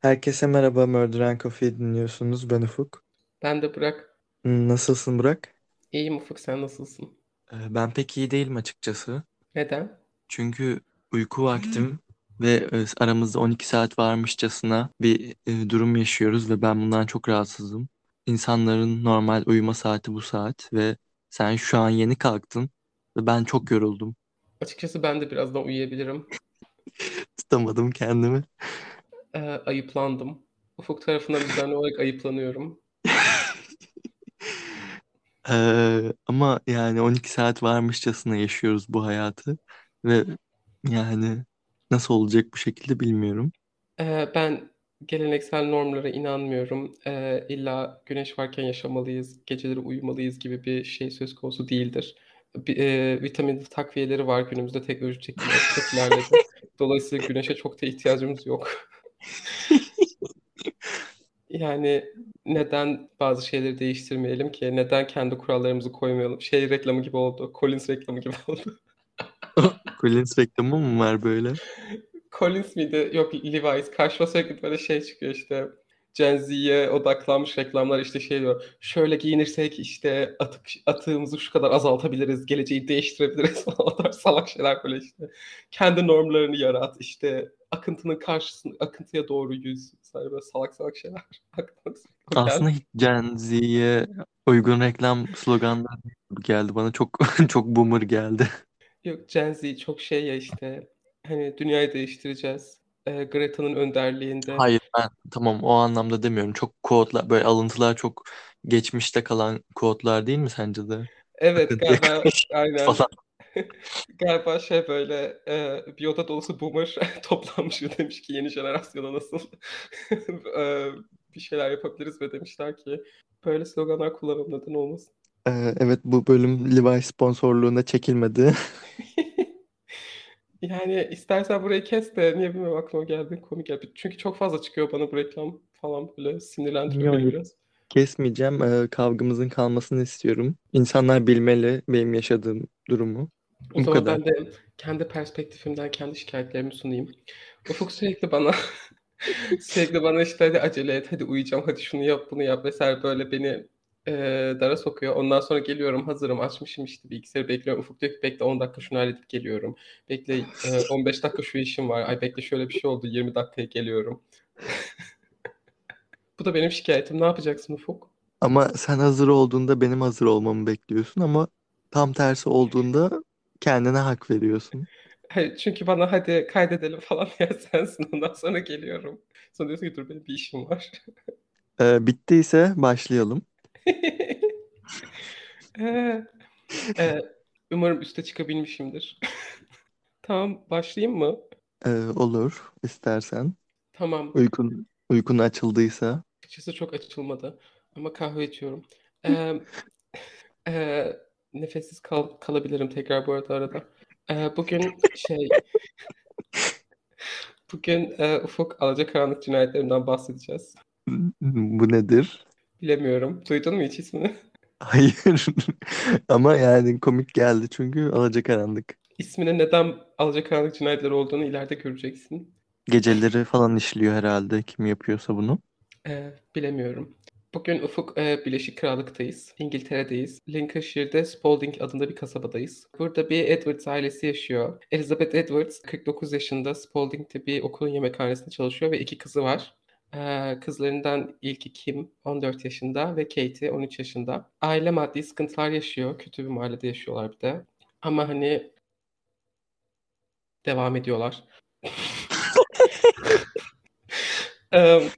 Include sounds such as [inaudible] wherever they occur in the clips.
Herkese merhaba, Murder and Coffee dinliyorsunuz. Ben Ufuk. Ben de Burak. Hmm, Nasılsın Burak? İyiyim Ufuk sen nasılsın? Ee, Ben pek iyi değilim açıkçası. Neden? Çünkü uyku vaktim ve e, aramızda 12 saat varmışçasına bir e, durum yaşıyoruz ve ben bundan çok rahatsızım. İnsanların normal uyuma saati bu saat ve sen şu an yeni kalktın ve ben çok yoruldum. Açıkçası ben de birazdan uyuyabilirim. [laughs] Tutamadım kendimi. Ee, ayıplandım. Ufuk tarafından düzenli olarak ayıplanıyorum. [laughs] Ee, ama yani 12 saat varmışçasına yaşıyoruz bu hayatı ve yani nasıl olacak bu şekilde bilmiyorum. Ee, ben geleneksel normlara inanmıyorum. Ee, illa güneş varken yaşamalıyız, geceleri uyumalıyız gibi bir şey söz konusu değildir. Bir, e, vitamin takviyeleri var günümüzde teknoloji çok, çok ilerledi. [laughs] Dolayısıyla güneşe çok da ihtiyacımız yok. Yani neden bazı şeyleri değiştirmeyelim ki? Neden kendi kurallarımızı koymayalım? Şey reklamı gibi oldu. Collins reklamı gibi oldu. [laughs] Collins reklamı mı var böyle? Collins miydi? Yok Levi's. Karşıma sürekli böyle şey çıkıyor işte. Gen Z'ye odaklanmış reklamlar işte şey diyor. Şöyle giyinirsek işte atık, atığımızı şu kadar azaltabiliriz. Geleceği değiştirebiliriz falan. [laughs] Salak şeyler böyle işte. Kendi normlarını yarat. işte akıntının karşısında akıntıya doğru yüz. Sadece böyle salak salak şeyler. [laughs] Aslında hiç Gen Z'ye uygun reklam sloganları geldi bana. Çok [laughs] çok boomer geldi. Yok Gen Z çok şey ya işte. Hani dünyayı değiştireceğiz. Ee, Greta'nın önderliğinde. Hayır ben tamam o anlamda demiyorum. Çok quote'lar böyle alıntılar çok geçmişte kalan quote'lar değil mi sence de? Evet galiba aynen. [laughs] falan. [laughs] Galiba şey böyle e, bir oda dolusu boomer [laughs] toplanmış ve demiş ki yeni jenerasyona nasıl [laughs] e, bir şeyler yapabiliriz ve demişler ki böyle sloganlar kullanalım neden olmasın. Ee, evet bu bölüm Levi sponsorluğuna çekilmedi. Yani istersen burayı kes de niye bilmiyorum aklıma geldi komik geldi. Çünkü çok fazla çıkıyor bana bu reklam falan böyle sinirlendiriyor beni biraz. kesmeyeceğim. Ee, kavgamızın kalmasını istiyorum. İnsanlar bilmeli benim yaşadığım durumu. O Bu zaman kadar. ben de kendi perspektifimden kendi şikayetlerimi sunayım. Ufuk sürekli bana [laughs] sürekli bana işte hadi acele et, hadi uyuyacağım, hadi şunu yap, bunu yap vesaire böyle beni e, dara sokuyor. Ondan sonra geliyorum hazırım, açmışım işte bilgisayarı bekliyorum. Ufuk diyor ki bekle 10 dakika şunu halledip geliyorum. Bekle e, 15 [laughs] dakika şu işim var. Ay bekle şöyle bir şey oldu 20 dakikaya geliyorum. [laughs] Bu da benim şikayetim. Ne yapacaksın Ufuk? Ama sen hazır olduğunda benim hazır olmamı bekliyorsun ama tam tersi olduğunda kendine hak veriyorsun. [laughs] Çünkü bana hadi kaydedelim falan [laughs] diye sensin. Ondan sonra geliyorum. Sonra diyorsun ki dur benim bir işim var. Ee, bittiyse başlayalım. [laughs] Ee, e, umarım üste çıkabilmişimdir. Tamam, başlayayım mı? Ee, olur istersen. Tamam. Uykun, uykun açıldıysa. Açıkçası çok açılmadı. Ama kahve içiyorum. Ee, e, nefessiz kal kalabilirim tekrar bu arada arada. Ee, bugün [laughs] şey, bugün e, Ufuk Alacakaranlık cinayetlerinden bahsedeceğiz. Bu nedir? Bilemiyorum. Duydun mu hiç ismini? [laughs] Hayır. Ama yani komik geldi çünkü alacakaranlık. İsminin neden Alacakaranlık cinayetleri olduğunu ileride göreceksin. Geceleri falan işliyor herhalde kim yapıyorsa bunu. Ee, bilemiyorum. Bugün Ufuk e, Birleşik Krallık'tayız. İngiltere'deyiz. Lincolnshire'de Spalding adında bir kasabadayız. Burada bir Edwards ailesi yaşıyor. Elizabeth Edwards 49 yaşında Spalding'de bir okulun yemekhanesinde çalışıyor ve iki kızı var. Ee, kızlarından ilki Kim 14 yaşında ve Katie 13 yaşında. Aile maddi sıkıntılar yaşıyor. Kötü bir mahallede yaşıyorlar bir de. Ama hani devam ediyorlar. [laughs] Ee,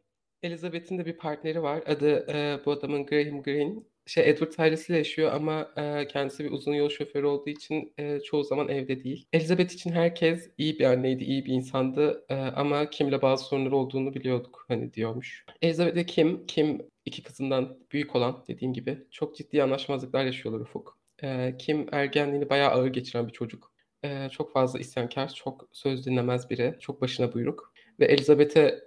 Elizabeth'in de bir partneri var. Adı e, bu adamın Graham Greene. Şey Edward ailesiyle yaşıyor ama e, kendisi bir uzun yol şoförü olduğu için e, çoğu zaman evde değil. Elizabeth için herkes iyi bir anneydi, iyi bir insandı E, ama Kim'le bazı sorunları olduğunu biliyorduk hani diyormuş. Elizabeth ve Kim, Kim iki kızından büyük olan dediğim gibi çok ciddi anlaşmazlıklar yaşıyorlar Ufuk. E, Kim ergenliğini bayağı ağır geçiren bir çocuk. E, çok fazla isyankar, çok söz dinlemez biri, çok başına buyruk. Ve Elizabeth'e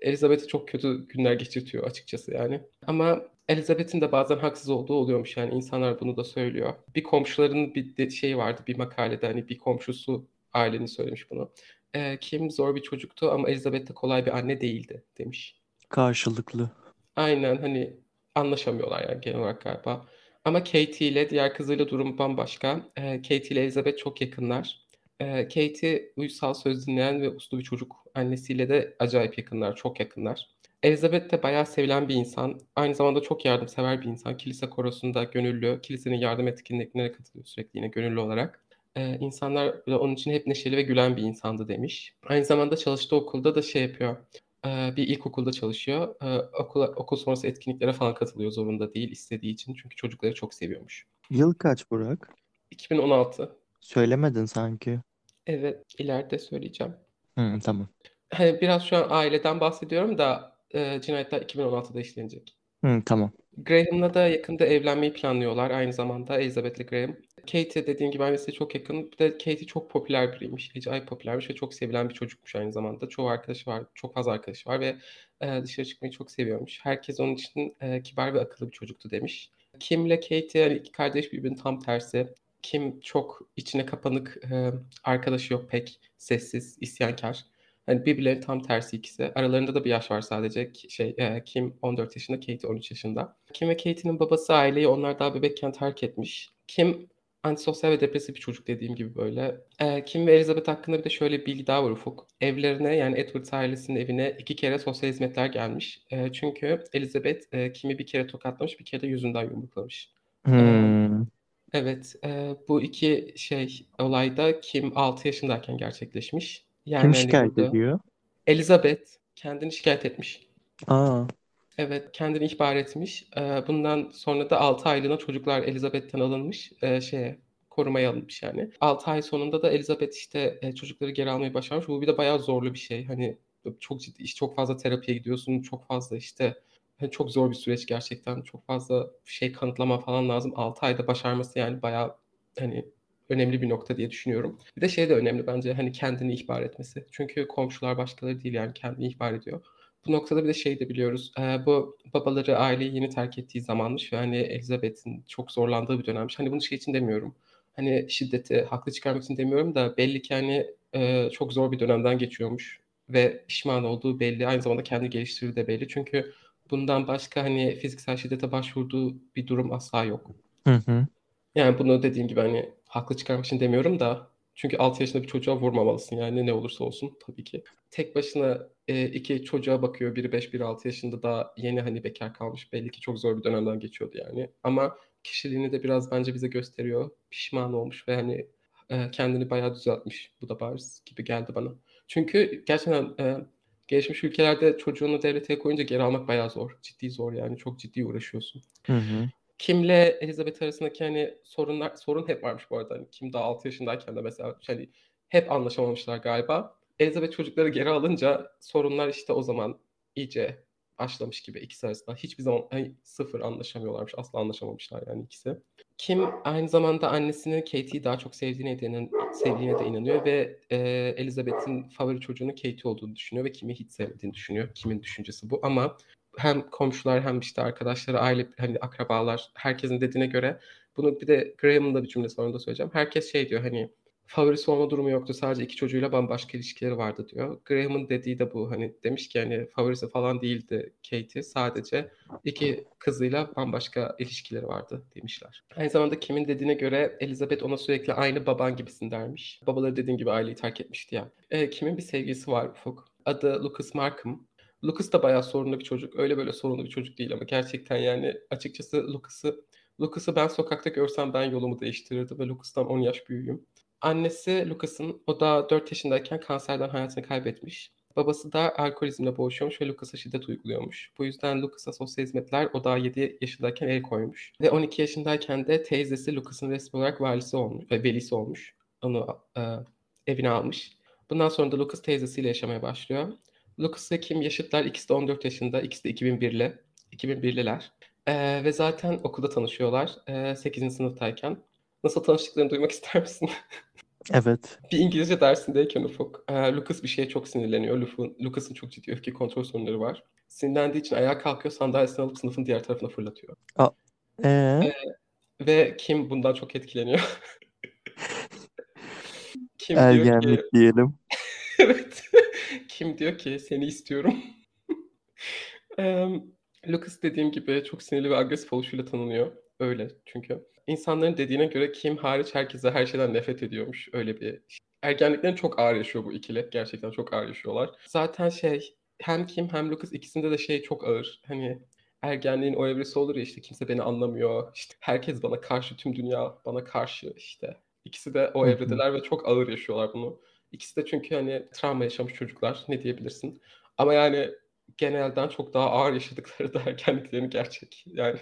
Elizabeth'i çok kötü günler geçirtiyor açıkçası yani. Ama Elizabeth'in de bazen haksız olduğu oluyormuş yani insanlar bunu da söylüyor. Bir komşularının bir de şeyi vardı bir makalede hani bir komşusu ailenin söylemiş bunu. Eee, Kim zor bir çocuktu ama Elizabeth de kolay bir anne değildi demiş. Karşılıklı. Aynen hani anlaşamıyorlar yani genel olarak galiba. Ama Katie ile diğer kızıyla durum bambaşka. Eee, Katie ile Elizabeth çok yakınlar. Eee, Katie uysal söz dinleyen ve uslu bir çocuk. Annesiyle de acayip yakınlar, çok yakınlar. Elizabeth de bayağı sevilen bir insan. Aynı zamanda çok yardımsever bir insan. Kilise korosunda gönüllü, kilisenin yardım etkinliklerine katılıyor sürekli yine gönüllü olarak. Eee, insanlar da onun için hep neşeli ve gülen bir insandı demiş. Aynı zamanda çalıştığı okulda da şey yapıyor. Eee, bir ilkokulda çalışıyor. Eee, okula, okul sonrası etkinliklere falan katılıyor zorunda değil, istediği için. Çünkü çocukları çok seviyormuş. Yıl kaç Burak? 2016. Söylemedin sanki. Evet, ileride söyleyeceğim. Hı, tamam. Hani biraz şu an aileden bahsediyorum da e, cinayetler 2016'da işlenecek. Hı, tamam. Graham'la da yakında evlenmeyi planlıyorlar. Aynı zamanda Elizabeth'le Graham. Katie dediğim gibi annesiyle çok yakın. Bir de Katie çok popüler biriymiş. Acayip popülermiş ve çok sevilen bir çocukmuş aynı zamanda. Çoğu arkadaşı var, çok fazla arkadaşı var ve e, dışarı çıkmayı çok seviyormuş. Herkes onun için e, kibar ve akıllı bir çocuktu demiş. Kim'le Katie yani iki kardeş birbirinin tam tersi. Kim çok içine kapanık, e, arkadaşı yok pek, sessiz, isyankar. Hani birbirlerinin tam tersi ikisi. Aralarında da bir yaş var sadece. Şey, e, Kim 14 yaşında, Katie 13 yaşında. Kim ve Katie'nin babası aileyi onlar daha bebekken terk etmiş. Kim antisosyal ve depresif bir çocuk dediğim gibi böyle. E, Kim ve Elizabeth hakkında bir de şöyle bir bilgi daha var Ufuk. Evlerine yani Edward ailesinin evine iki kere sosyal hizmetler gelmiş. E, çünkü Elizabeth e, Kim'i bir kere tokatlamış, bir kere de yüzünden yumruklamış. Hmm. Evet, e, bu iki şey olayda Kim 6 yaşındayken gerçekleşmiş. Yani Kim hani şikayet burada ediyor? Elizabeth kendini şikayet etmiş. Aa. Evet, kendini ihbar etmiş. Ee, bundan sonra da 6 aylığına çocuklar Elizabeth'ten alınmış. e, şeye korumaya alınmış yani. 6 ay sonunda da Elizabeth işte e, çocukları geri almayı başarmış. Bu bir de bayağı zorlu bir şey. Hani çok ciddi, iş çok fazla terapiye gidiyorsun. Çok fazla işte çok zor bir süreç gerçekten. Çok fazla şey kanıtlama falan lazım. 6 ayda başarması yani bayağı hani önemli bir nokta diye düşünüyorum. Bir de şey de önemli bence hani kendini ihbar etmesi. Çünkü komşular başkaları değil yani kendini ihbar ediyor. Bu noktada bir de şey de biliyoruz. Eee, bu babaları aileyi yeni terk ettiği zamanmış ve hani Elizabeth'in çok zorlandığı bir dönemmiş. Hani bunu şey için demiyorum. Hani şiddeti haklı çıkarmak için demiyorum da belli ki hani eee, çok zor bir dönemden geçiyormuş ve pişman olduğu belli. Aynı zamanda kendi geliştirdiği de belli. Çünkü bundan başka hani fiziksel şiddete başvurduğu bir durum asla yok. Hı hı. Yani bunu dediğim gibi hani haklı çıkarmak için demiyorum da çünkü 6 yaşında bir çocuğa vurmamalısın yani ne olursa olsun tabii ki. Tek başına e, iki çocuğa bakıyor. Biri 5, biri 6 yaşında daha yeni hani bekar kalmış. Belli ki çok zor bir dönemden geçiyordu yani. Ama kişiliğini de biraz bence bize gösteriyor. Pişman olmuş ve hani e, kendini bayağı düzeltmiş. Bu da bariz gibi geldi bana. Çünkü gerçekten e, gelişmiş ülkelerde çocuğunu devlete koyunca geri almak bayağı zor. Ciddi zor yani. Çok ciddi uğraşıyorsun. Hı hı. Kim'le Elizabeth arasındaki hani sorunlar sorun hep varmış bu arada. Hani Kim daha 6 yaşındayken de mesela hani hep anlaşamamışlar galiba. Elizabeth çocukları geri alınca sorunlar işte o zaman iyice başlamış gibi ikisi arasında. Hiçbir zaman hani sıfır anlaşamıyorlarmış. Asla anlaşamamışlar yani ikisi. Kim aynı zamanda annesinin Katie'yi daha çok sevdiğine de, sevdiğine de inanıyor ve e, Elizabeth'in favori çocuğunun Katie olduğunu düşünüyor ve Kim'i hiç sevmediğini düşünüyor. Kim'in düşüncesi bu ama hem komşular hem işte arkadaşları, aile, hani akrabalar herkesin dediğine göre bunu bir de Graham'ın da bir cümlesi var onu da söyleyeceğim. Herkes şey diyor hani favorisi olma durumu yoktu. Sadece iki çocuğuyla bambaşka ilişkileri vardı diyor. Graham'ın dediği de bu. Hani demiş ki hani favorisi falan değildi Katie. Sadece iki kızıyla bambaşka ilişkileri vardı demişler. Aynı zamanda Kim'in dediğine göre Elizabeth ona sürekli aynı baban gibisin dermiş. Babaları dediğin gibi aileyi terk etmişti ya. E, Kim'in bir sevgilisi var Ufuk. Adı Lucas Markham. Lucas da bayağı sorunlu bir çocuk. Öyle böyle sorunlu bir çocuk değil ama gerçekten yani açıkçası Lucas'ı Lucas'ı ben sokakta görsem ben yolumu değiştirirdim ve Lucas'tan 10 yaş büyüğüm. Annesi Lucas'ın o da 4 yaşındayken kanserden hayatını kaybetmiş. Babası da alkolizmle boğuşuyormuş ve Lucas'a şiddet uyguluyormuş. Bu yüzden Lucas'a sosyal hizmetler o da 7 yaşındayken el koymuş. Ve 12 yaşındayken de teyzesi Lucas'ın resmi olarak valisi olmuş, ve velisi olmuş. Onu e, evine almış. Bundan sonra da Lucas teyzesiyle yaşamaya başlıyor. Lucas ve Kim yaşıtlar. İkisi de 14 yaşında. İkisi de 2001'li. 2001'liler. Ee, ve zaten okulda tanışıyorlar. Ee, 8. sınıftayken. Nasıl tanıştıklarını duymak ister misin? [laughs] Evet. bir İngilizce dersindeyken Ufuk. E, Lucas bir şeye çok sinirleniyor. Lucas'ın çok ciddi öfke kontrol sorunları var. Sinirlendiği için ayağa kalkıyor sandalyesini alıp sınıfın diğer tarafına fırlatıyor. Ee? Ee, ve Kim bundan çok etkileniyor. [laughs] Kim diyor ki Ergenlik diyelim. [laughs] Kim diyor ki seni istiyorum. Emm, Lucas dediğim gibi çok sinirli ve agresif oluşuyla tanınıyor. Öyle çünkü. İnsanların dediğine göre Kim hariç herkese her şeyden nefret ediyormuş. Öyle bir Ergenliklerini çok ağır yaşıyor bu ikili. Gerçekten çok ağır yaşıyorlar. Zaten şey hem Kim hem Lucas ikisinde de şey çok ağır. Hani ergenliğin o evresi olur ya işte kimse beni anlamıyor. İşte herkes bana karşı, tüm dünya bana karşı işte. İkisi de o evredeler ve çok ağır yaşıyorlar bunu. İkisi de çünkü hani travma yaşamış çocuklar ne diyebilirsin. Ama yani genelden çok daha ağır yaşadıkları da [laughs] ergenliklerini gerçek. Yani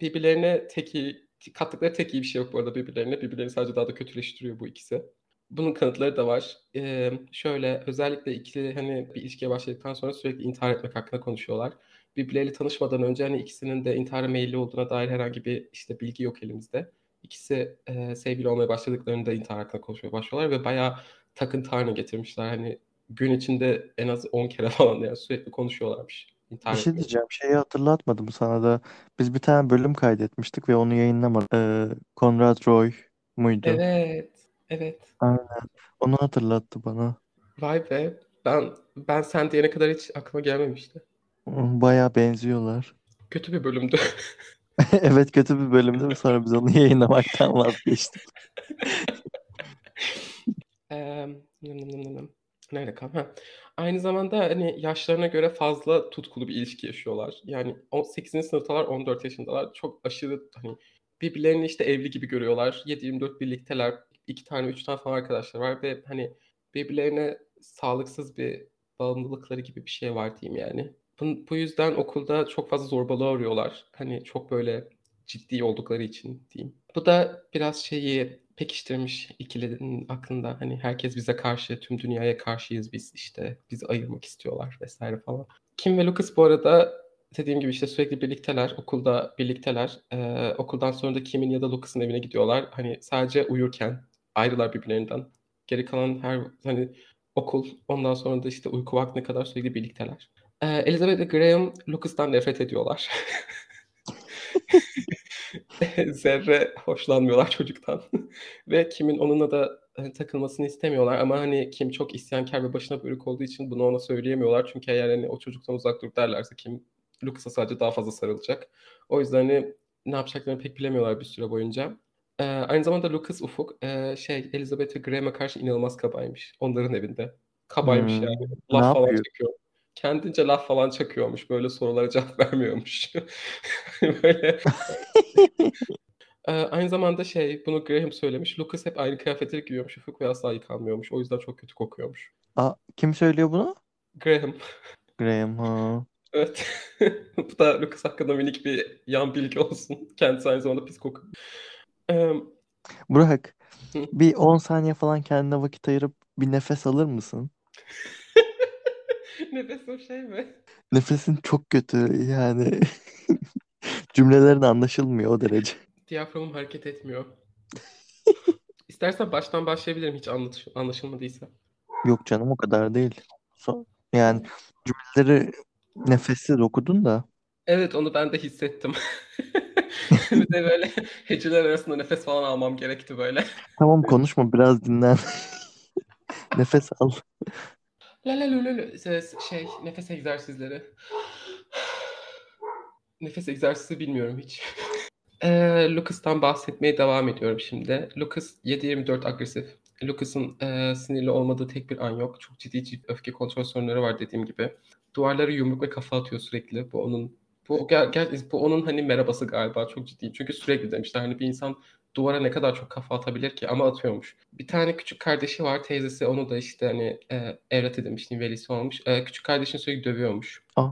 birbirlerine tek iyi, kattıkları tek iyi bir şey yok bu arada birbirlerine. Birbirlerini sadece daha da kötüleştiriyor bu ikisi. Bunun kanıtları da var. Eee, şöyle özellikle ikili hani bir ilişkiye başladıktan sonra sürekli intihar etmek hakkında konuşuyorlar. Birbirleriyle tanışmadan önce hani ikisinin de intihara meyilli olduğuna dair herhangi bir işte bilgi yok elimizde. İkisi eee, sevgili olmaya başladıklarında intihar hakkında konuşmaya başlıyorlar ve bayağı takıntı haline getirmişler. Hani gün içinde en az 10 kere [laughs] falan yani sürekli konuşuyorlarmış Bir intihar şey diyeceğim. Şeyi hatırlatmadım sana da. Biz bir tane bölüm kaydetmiştik ve onu yayınlamadık. Ee, Conrad Roy muydu? Evet, evet. Aynen. Onu hatırlattı bana. Vay be. Ben ben sen diyene kadar hiç aklıma gelmemişti. Bayağı benziyorlar. Kötü bir bölümdü. [laughs] Evet kötü bir bölümdü ve sonra biz onu yayınlamaktan vazgeçtik. [laughs] Nım nım nım nım nım. Nerede kaldım? Heh. Aynı zamanda, hani, yaşlarına göre fazla tutkulu bir ilişki yaşıyorlar. Yani on sekizinci sınıftalar, 14 yaşındalar. Çok aşırı, hani, birbirlerini, işte, evli gibi görüyorlar. 7/24 birlikteler. 2 tane, 3 tane falan arkadaşları var ve, hani, birbirlerine sağlıksız bir bağımlılıkları gibi bir şey var diyeyim yani. Bun bu yüzden okulda çok fazla zorbalığa uğruyorlar. Hani, çok böyle ciddi oldukları için diyeyim. Bu da biraz şeyi pekiştirmiş ikilinin aklında. Hani herkes bize karşı, tüm dünyaya karşıyız biz işte. Bizi ayırmak istiyorlar vesaire falan. Kim ve Lucas bu arada dediğim gibi işte sürekli birlikteler. Okulda birlikteler. Ee, okuldan sonra da Kim'in ya da Lucas'ın evine gidiyorlar. Hani sadece uyurken ayrılar birbirlerinden. Geri kalan her hani okul ondan sonra da işte uyku vaktine kadar sürekli birlikteler. Ee, Elizabeth ve Graham Lucas'tan nefret ediyorlar. [laughs] [laughs] Zerre hoşlanmıyorlar çocuktan [laughs] ve Kim'in onunla da, hani, takılmasını istemiyorlar ama, hani, Kim çok isyankâr ve başına buyruk olduğu için bunu ona söyleyemiyorlar. Çünkü eğer, hani, o çocuktan uzak dur derlerse Kim, Lucas'a sadece daha fazla sarılacak. O yüzden, hani, ne yapacaklarını pek bilemiyorlar bir süre boyunca. Eee, aynı zamanda Lucas Ufuk, eee, şey, Elizabeth ve Graham'a karşı inanılmaz kabaymış onların evinde. Kabaymış Hmm, yani. ne Laf falan yapıyor? çakıyor. Kendince laf falan çakıyormuş. Böyle sorulara cevap [laughs] vermiyormuş. Böyle [laughs] Eee, aynı zamanda şey, bunu Graham söylemiş. Lucas hep aynı kıyafetleri giyiyormuş Ufuk ve asla yıkanmıyormuş. O yüzden çok kötü kokuyormuş. Aa, kim söylüyor bunu? Graham. Graham ha. Evet. [laughs] Bu da Lucas hakkında minik bir yan bilgi olsun. Kendisi aynı zamanda pis kokuyor. Emm Burak, bir 10 saniye falan kendine vakit ayırıp bir nefes alır mısın? Nefesim şey mi? Nefesin çok kötü yani. [laughs] Cümlelerin anlaşılmıyor o derece. Diyaframım hareket etmiyor. İstersen baştan başlayabilirim hiç anlatış anlaşılmadıysa. Yok canım o kadar değil. So yani cümleleri nefessiz okudun da. Evet, onu ben de hissettim. [laughs] Bir de böyle heceler arasında nefes falan almam gerekti böyle. Tamam konuşma biraz dinlen. [laughs] Nefes al. La la lu lu lu ses şey nefes egzersizleri. [sighs] Nefes egzersizi bilmiyorum hiç. Eee, [laughs] Lucas'tan bahsetmeye devam ediyorum şimdi. Lucas 7/24 agresif. Lucas'ın eee, sinirli olmadığı tek bir an yok. Çok ciddi ciddi öfke kontrol sorunları var dediğim gibi. Duvarlara yumruk ve kafa atıyor sürekli. Bu onun bu ger bu onun hani merhabası galiba çok ciddiyim. Çünkü sürekli demişler hani bir insan duvara ne kadar çok kafa atabilir ki ama atıyormuş. Bir tane küçük kardeşi var. Teyzesi onu da işte hani eee, evlat edinmiş, velisi olmuş. Eee, küçük kardeşini sürekli dövüyormuş. Aa.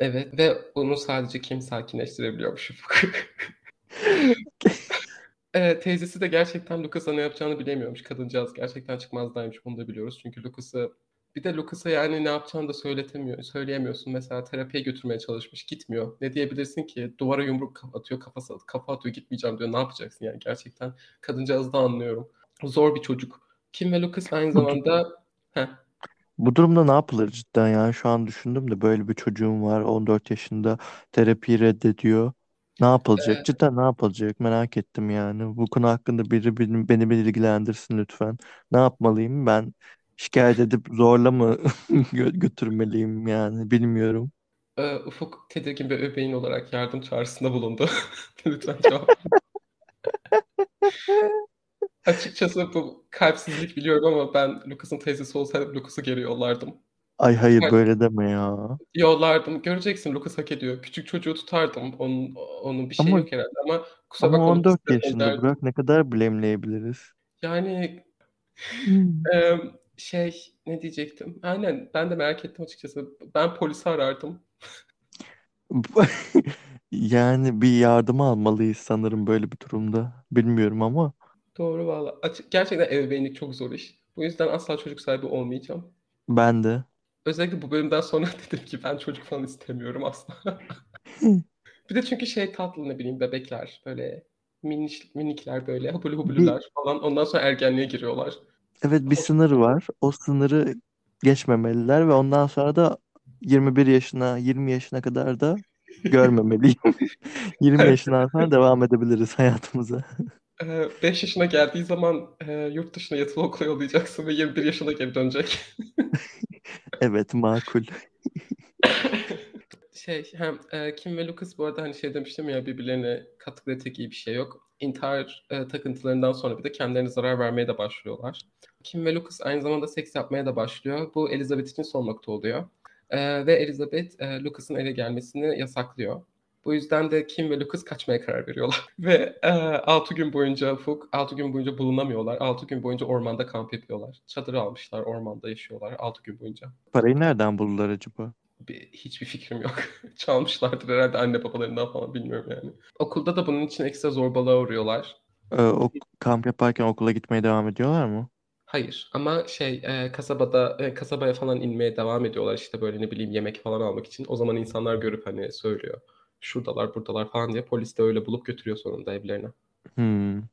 Evet ve onu sadece Kim sakinleştirebiliyormuş. Eee, [laughs] teyzesi de gerçekten Lucas'a ne yapacağını bilemiyormuş. Kadıncağız gerçekten çıkmazdaymış. Bunu da biliyoruz. Çünkü Lucas'ı bir de Lucas'a yani ne yapacağını da söyletemiyor söyleyemiyorsun. Mesela terapiye götürmeye çalışmış, gitmiyor. Ne diyebilirsin ki? Duvara yumruk atıyor, kafası kafa atıyor, gitmeyeceğim diyor. Ne yapacaksın yani? Gerçekten kadıncağızı da anlıyorum. Zor bir çocuk. Kim ve Lucas aynı zamanda Heh. bu durumda ne yapılır cidden ya? Şu an düşündüm de böyle bir çocuğum var 14 yaşında terapiyi reddediyor. Ne yapılacak? Eee Cidden ne yapılacak? Merak ettim yani. Bu konu hakkında biri beni, beni bilgilendirsin lütfen. Ne yapmalıyım ben? Şikayet edip zorla mı [laughs] gö- götürmeliyim yani bilmiyorum. Ee, Ufuk tedirgin bir öbeğin olarak yardım çağrısında bulundu. [laughs] Lütfen cevap. [laughs] Açıkçası bu kalpsizlik biliyorum ama ben Lucas'ın teyzesi olsaydım Lucas'ı geri yollardım. Ay hayır Evet. böyle deme ya. Yollardım. Göreceksin Lucas hak ediyor. Küçük çocuğu tutardım. Onun onun bir şey Ama yok herhalde ama kusura ama bakma Lucas 14 telefon yaşında derdim. Burak ne kadar blame'leyebiliriz? Yani Hmm. Eee, şey ne diyecektim? Aynen ben de merak ettim açıkçası. Ben polisi arardım. [laughs] Yani bir yardım almalıyız sanırım böyle bir durumda. Bilmiyorum ama Doğru valla. Açık, gerçekten ebeveynlik çok zor iş. Bu yüzden asla çocuk sahibi olmayacağım. ben de. Özellikle bu bölümden sonra [laughs] dedim ki ben çocuk falan istemiyorum asla. [laughs] Bir de çünkü şey tatlı ne bileyim bebekler böyle miniş, minikler böyle hubulu hubulular falan. Ondan sonra ergenliğe giriyorlar. Evet bir Hoş sınır var. O sınırı geçmemeliler ve ondan sonra da 21 yaşına 20 yaşına kadar da görmemeliyim. [laughs] 20 yaşından sonra devam edebiliriz hayatımıza. 5 yaşına geldiği zaman e, yurt dışına yatılı okula yollayacaksın ve 21 yaşına geri dönecek. [laughs] Evet makul. [laughs] Şey hem e, Kim ve Lucas bu arada hani şey demiştim ya birbirlerine kattıkları tek iyi bir şey yok. İntihar e, takıntılarından sonra bir de kendilerine zarar vermeye de başlıyorlar. Kim ve Lucas aynı zamanda seks yapmaya da başlıyor. Bu Elizabeth için son nokta oluyor. E, ve Elizabeth e, Lucas'ın eve gelmesini yasaklıyor. Bu yüzden de Kim ve Lucas kaçmaya karar veriyorlar. [laughs] ve e, 6 gün boyunca Fuk 6 gün boyunca bulunamıyorlar. 6 gün boyunca ormanda kamp yapıyorlar. Çadır almışlar, ormanda yaşıyorlar 6 gün boyunca. Parayı nereden buldular acaba? Bir, hiçbir fikrim yok. [laughs] Çalmışlardır herhalde anne babalarından falan bilmiyorum yani. Okulda da bunun için ekstra zorbalığa uğruyorlar. Ee, o kamp yaparken okula gitmeye devam ediyorlar mı? Hayır ama şey e, kasabada e, kasabaya falan inmeye devam ediyorlar işte böyle ne bileyim yemek falan almak için. O zaman insanlar görüp hani söylüyor. Şuradalar buradalar falan diye polis de öyle bulup götürüyor sonunda evlerine. Hmm.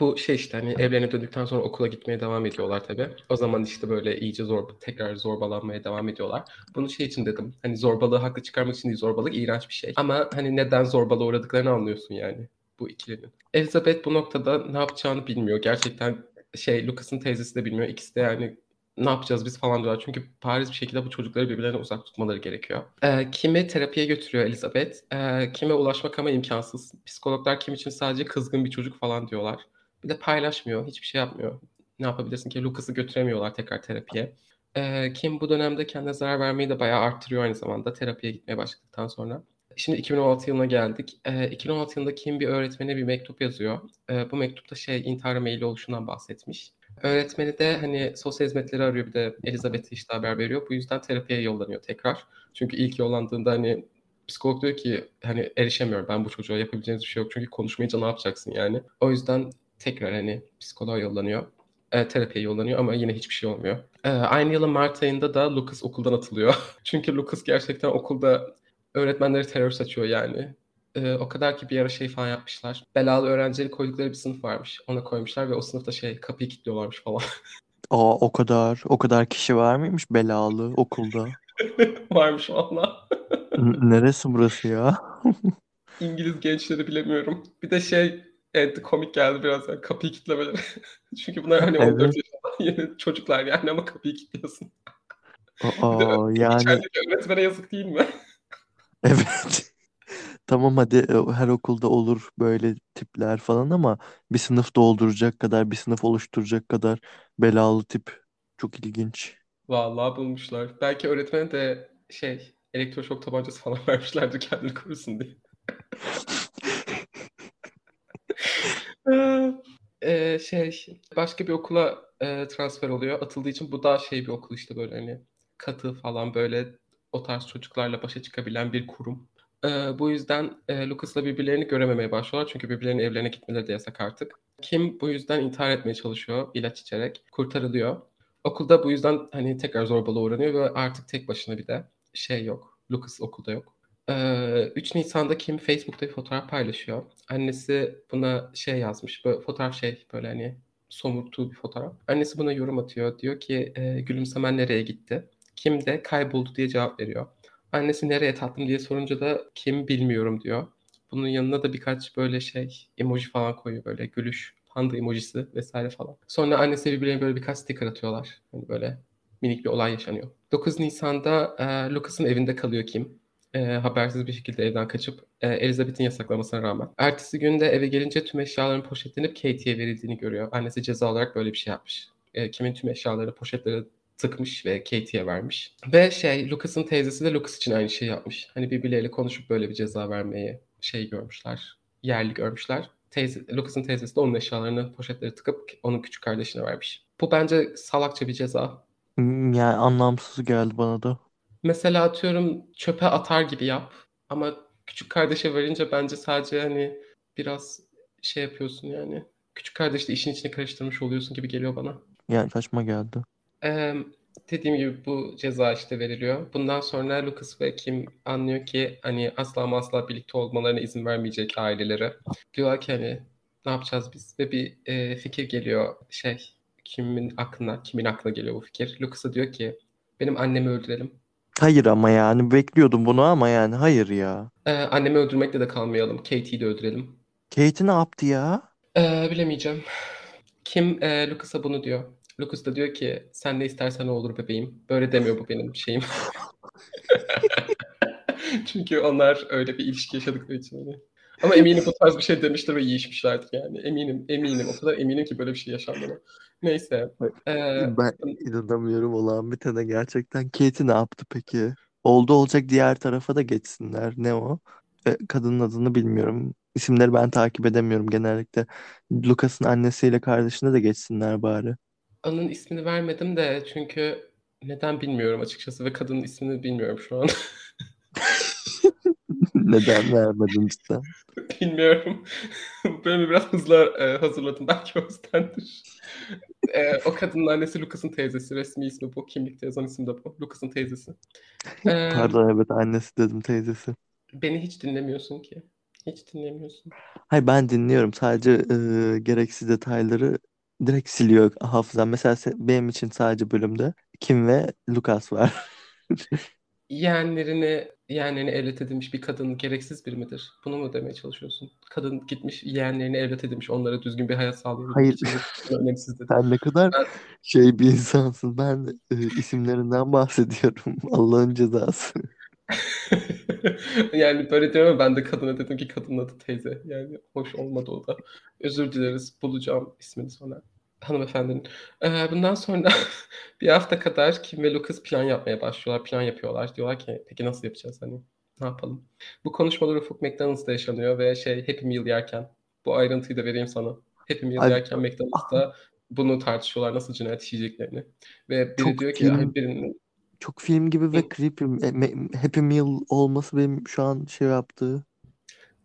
Bu şey işte hani evlerine döndükten sonra okula gitmeye devam ediyorlar tabii. O zaman işte böyle iyice zor tekrar zorbalanmaya devam ediyorlar. Bunu şey için dedim. Hani zorbalığı haklı çıkarmak için değil zorbalık iğrenç bir şey. Ama hani neden zorbalığa uğradıklarını anlıyorsun yani bu ikilinin. Elizabeth bu noktada ne yapacağını bilmiyor. Gerçekten şey Lucas'ın teyzesi de bilmiyor. İkisi de yani ne yapacağız biz falan diyorlar. Çünkü bariz bir şekilde bu çocukları birbirlerine uzak tutmaları gerekiyor. Ee, kimi terapiye götürüyor Elizabeth. Ee, kime ulaşmak ama imkansız. Psikologlar kim için sadece kızgın bir çocuk falan diyorlar. Bir de paylaşmıyor. Hiçbir şey yapmıyor. Ne yapabilirsin ki? Lucas'ı götüremiyorlar tekrar terapiye. Ee, Kim bu dönemde kendine zarar vermeyi de bayağı arttırıyor aynı zamanda terapiye gitmeye başladıktan sonra. Şimdi 2016 yılına geldik. Ee, 2016 yılında Kim bir öğretmene bir mektup yazıyor. Ee, bu mektupta şey intihara meyilli oluşundan bahsetmiş. Öğretmeni de hani sosyal hizmetleri arıyor bir de Elizabeth'e işte haber veriyor. Bu yüzden terapiye yollanıyor tekrar. Çünkü ilk yollandığında hani psikolog diyor ki hani erişemiyorum ben bu çocuğa yapabileceğiniz bir şey yok. Çünkü konuşmayınca ne yapacaksın yani. O yüzden tekrar hani psikoloğa yollanıyor. E, terapiye yollanıyor ama yine hiçbir şey olmuyor. E, aynı yılın Mart ayında da Lucas okuldan atılıyor. [laughs] Çünkü Lucas gerçekten okulda öğretmenleri terör saçıyor yani. E, o kadar ki bir ara şey falan yapmışlar. Belalı öğrencileri koydukları bir sınıf varmış. Ona koymuşlar ve o sınıfta şey kapıyı kilitliyorlarmış falan. [laughs] Aa, o kadar o kadar kişi var mıymış belalı okulda? [laughs] varmış valla. N- neresi burası ya? İngiliz gençleri bilemiyorum. Bir de şey evet komik geldi biraz yani kapıyı kilitlemeleri. [laughs] Çünkü bunlar hani 14 Evet. yaşında yeni [laughs] çocuklar yani ama kapıyı [laughs] de Aa, yani içerideki öğretmene yazık değil mi? evet. Tamam hadi e, her okulda olur böyle tipler falan ama bir sınıf dolduracak kadar, bir sınıf oluşturacak kadar belalı tip çok ilginç. Vallahi bulmuşlar. Belki öğretmene de şey elektroşok tabancası falan vermişlerdir kendini korusun diye. Ee, şey başka bir okula e, transfer oluyor. Atıldığı için bu daha şey bir okul işte böyle hani katı falan böyle o tarz çocuklarla başa çıkabilen bir kurum. Ee, bu yüzden e, Lucas'la birbirlerini görememeye başlıyorlar. Çünkü birbirlerinin evlerine gitmeleri de yasak artık. Kim bu yüzden intihar etmeye çalışıyor ilaç içerek. Kurtarılıyor. Okulda bu yüzden hani tekrar zorbalığa uğranıyor ve artık tek başına bir de şey yok. Lucas okulda yok. Ee, 3 Nisan'da Kim Facebook'ta bir fotoğraf paylaşıyor. Annesi buna şey yazmış. Böyle fotoğraf şey böyle hani somurttuğu bir fotoğraf. Annesi buna yorum atıyor. Diyor ki e, gülümsemen nereye gitti? Kim de kayboldu diye cevap veriyor. Annesi nereye tatlım diye sorunca da Kim bilmiyorum diyor. Bunun yanına da birkaç böyle şey emoji falan koyuyor böyle gülüş, panda emojisi vesaire falan. Sonra annesi birbirlerine böyle birkaç sticker atıyorlar. Hani böyle minik bir olay yaşanıyor. 9 Nisan'da e, Lucas'ın evinde kalıyor Kim. E, habersiz bir şekilde evden kaçıp e, Elizabeth'in yasaklamasına rağmen. Ertesi günde eve gelince tüm eşyaların poşetlenip Katie'ye verildiğini görüyor. Annesi ceza olarak böyle bir şey yapmış. E, Kim'in tüm eşyalarını poşetlere tıkmış ve Katie'ye vermiş. Ve şey Lucas'ın teyzesi de Lucas için aynı şeyi yapmış. Hani birbirleriyle konuşup böyle bir ceza vermeyi şey görmüşler. Yerli görmüşler. Teyze, Lucas'ın teyzesi de onun eşyalarını poşetlere tıkıp onun küçük kardeşine vermiş. Bu bence salakça bir ceza. Hmm, Yani anlamsız geldi bana da. Mesela atıyorum çöpe atar gibi yap. Ama küçük kardeşe verince bence sadece hani biraz şey yapıyorsun yani. Küçük kardeş de işin içine karıştırmış oluyorsun gibi geliyor bana. Yani saçma geldi. Ee, dediğim gibi bu ceza işte veriliyor. Bundan sonra Lucas ve Kim anlıyor ki hani asla asla birlikte olmalarına izin vermeyecek aileleri. Diyorlar ki hani ne yapacağız biz? Ve bir e, fikir geliyor şey kimin aklına kimin aklına geliyor bu fikir? Lucas'a diyor ki benim annemi öldürelim. Hayır ama yani bekliyordum bunu ama yani hayır ya. Ee, annemi öldürmekle de kalmayalım. Katie'yi de öldürelim. Kate ne yaptı ya? Ee, bilemeyeceğim. Kim e, Lucas'a bunu diyor. Lucas da diyor ki sen ne istersen o olur bebeğim. Böyle demiyor bu benim şeyim. [laughs] [laughs] Çünkü onlar öyle bir ilişki yaşadıkları için. Ama eminim bu tarz bir şey demiştir ve yiyişmişlerdir yani. Eminim, eminim. O kadar eminim ki böyle bir şey yaşandığına. Neyse. Ee, Ben [laughs] inanamıyorum olan bir tane gerçekten. Kate ne yaptı peki? Oldu olacak diğer tarafa da geçsinler. Ne o? Ve kadının adını bilmiyorum. İsimleri ben takip edemiyorum genellikle. Lucas'ın annesiyle kardeşine de geçsinler bari. onun ismini vermedim de çünkü neden bilmiyorum açıkçası ve kadının ismini bilmiyorum şu an. [laughs] Neden vermedin cidden? [laughs] Bilmiyorum. [laughs] Bölümü biraz hızlı e, hazırladım. Belki o yüzdendir. E, o kadının annesi Lucas'ın teyzesi. Resmi ismi bu. Kimlikte yazan isim de bu. Lucas'ın teyzesi. E, Pardon evet annesi dedim teyzesi. beni hiç dinlemiyorsun ki. Hiç dinlemiyorsun. Hayır ben dinliyorum. Sadece e, gereksiz detayları direkt siliyor hafızam. Mesela se- benim için sadece bölümde Kim ve Lucas var. [laughs] Yeğenlerini, yeğenlerini evlat edinmiş bir kadın gereksiz biri midir? Bunu mu demeye çalışıyorsun? Kadın gitmiş yeğenlerini evlat edinmiş. Onlara düzgün bir hayat sağlayabilmek Hayır. için önemsiz dedi. Sen ne kadar Ben- şey bir insansın. Ben e, isimlerinden bahsediyorum. [laughs] Allah'ın cezası. [laughs] Yani böyle diyorum ben de kadına dedim ki kadının adı teyze. Yani hoş olmadı o da. Özür dileriz. Bulacağım ismini sonra. Hanımefendinin. Ee, bundan sonra [laughs] bir hafta kadar Kim ve Lucas plan yapmaya başlıyorlar. Plan yapıyorlar. Diyorlar ki peki nasıl yapacağız hani? Ne yapalım? Bu konuşmalar Ufuk McDonald's'ta yaşanıyor ve şey Happy Meal yerken. Bu ayrıntıyı da vereyim sana. Happy Meal Ay- yerken McDonald's'ta bunu tartışıyorlar nasıl cinayet işleyeceklerini. Ve biri Çok diyor ki film- "Ay, birinin Çok film gibi ve creepy. Happy Meal olması benim şu an şey yaptığı.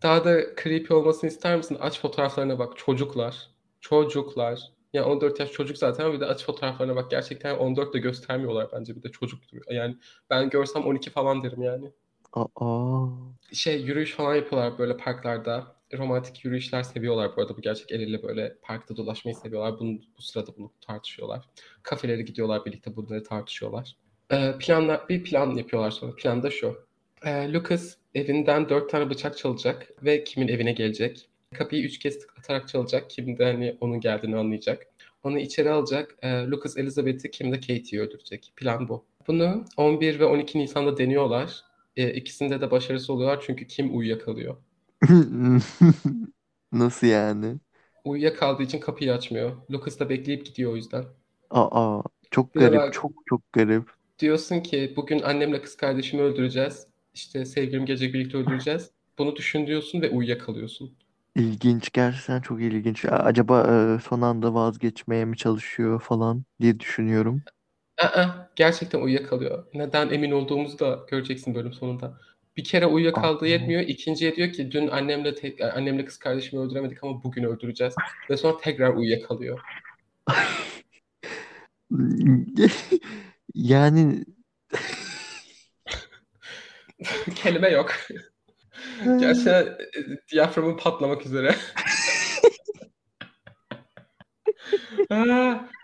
Daha da creepy olmasını ister misin? Aç fotoğraflarına bak. Çocuklar. Çocuklar. Ya 14 yaş çocuk zaten ama bir de aç fotoğraflarına bak. Gerçekten 14 de göstermiyorlar bence. Bir de çocuk. Yani ben görsem 12 falan derim yani. Aa. Şey yürüyüş falan yapıyorlar böyle parklarda. Romantik yürüyüşler seviyorlar bu arada. Bu gerçek el ele böyle parkta dolaşmayı seviyorlar. Bunu, bu sırada bunu tartışıyorlar. Kafelere gidiyorlar birlikte bunları tartışıyorlar. Ee, planlar, bir plan yapıyorlar sonra. Plan da şu. Ee, Lucas evinden dört tane bıçak çalacak ve kimin evine gelecek. Kapıyı üç kez tıklatarak çalacak. Kim de hani onun geldiğini anlayacak. Onu içeri alacak. Ee, Lucas Elizabeth'i, Kim de Katie'yi öldürecek. Plan bu. Bunu 11 ve 12 Nisan'da deniyorlar. Ee, ikisinde de başarısı oluyorlar çünkü Kim uyuyakalıyor. [laughs] Nasıl yani? Uyuyakaldığı için kapıyı açmıyor. Lucas da bekleyip gidiyor o yüzden. Aa, çok Bir de garip, bak- çok çok garip. Diyorsun ki bugün annemle kız kardeşimi öldüreceğiz. İşte sevgilim gelecek birlikte öldüreceğiz. Bunu düşün diyorsun ve uyuyakalıyorsun. İlginç, gerçekten çok ilginç. A- Acaba e, son anda vazgeçmeye mi çalışıyor falan diye düşünüyorum. Aa, gerçekten uyuyakalıyor. Neden emin olduğumuzu da göreceksin bölüm sonunda. Bir kere uyuyakaldığı Aa. yetmiyor. İkinciye diyor ki dün annemle te- annemle kız kardeşimi öldüremedik ama bugün öldüreceğiz. Ve sonra tekrar uyuyakalıyor. [laughs] Yani [laughs] Kelime yok. Gerçekten e, diyaframım patlamak üzere. [laughs]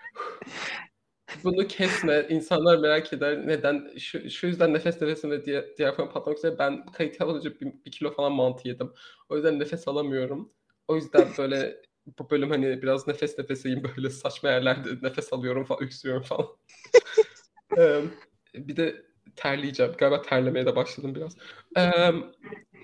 Bunu kesme. İnsanlar merak eder. Neden? Şu, şu yüzden nefes nefesim ve diya- diyafram patlamak üzere. Ben kayıt önce bir, bir kilo falan mantı yedim. O yüzden nefes alamıyorum. O yüzden böyle bu bölüm hani biraz nefes nefeseyim böyle saçma yerlerde nefes alıyorum falan, öksürüyorum falan. [laughs] Bir de terleyeceğim. Galiba terlemeye de başladım biraz. Emm,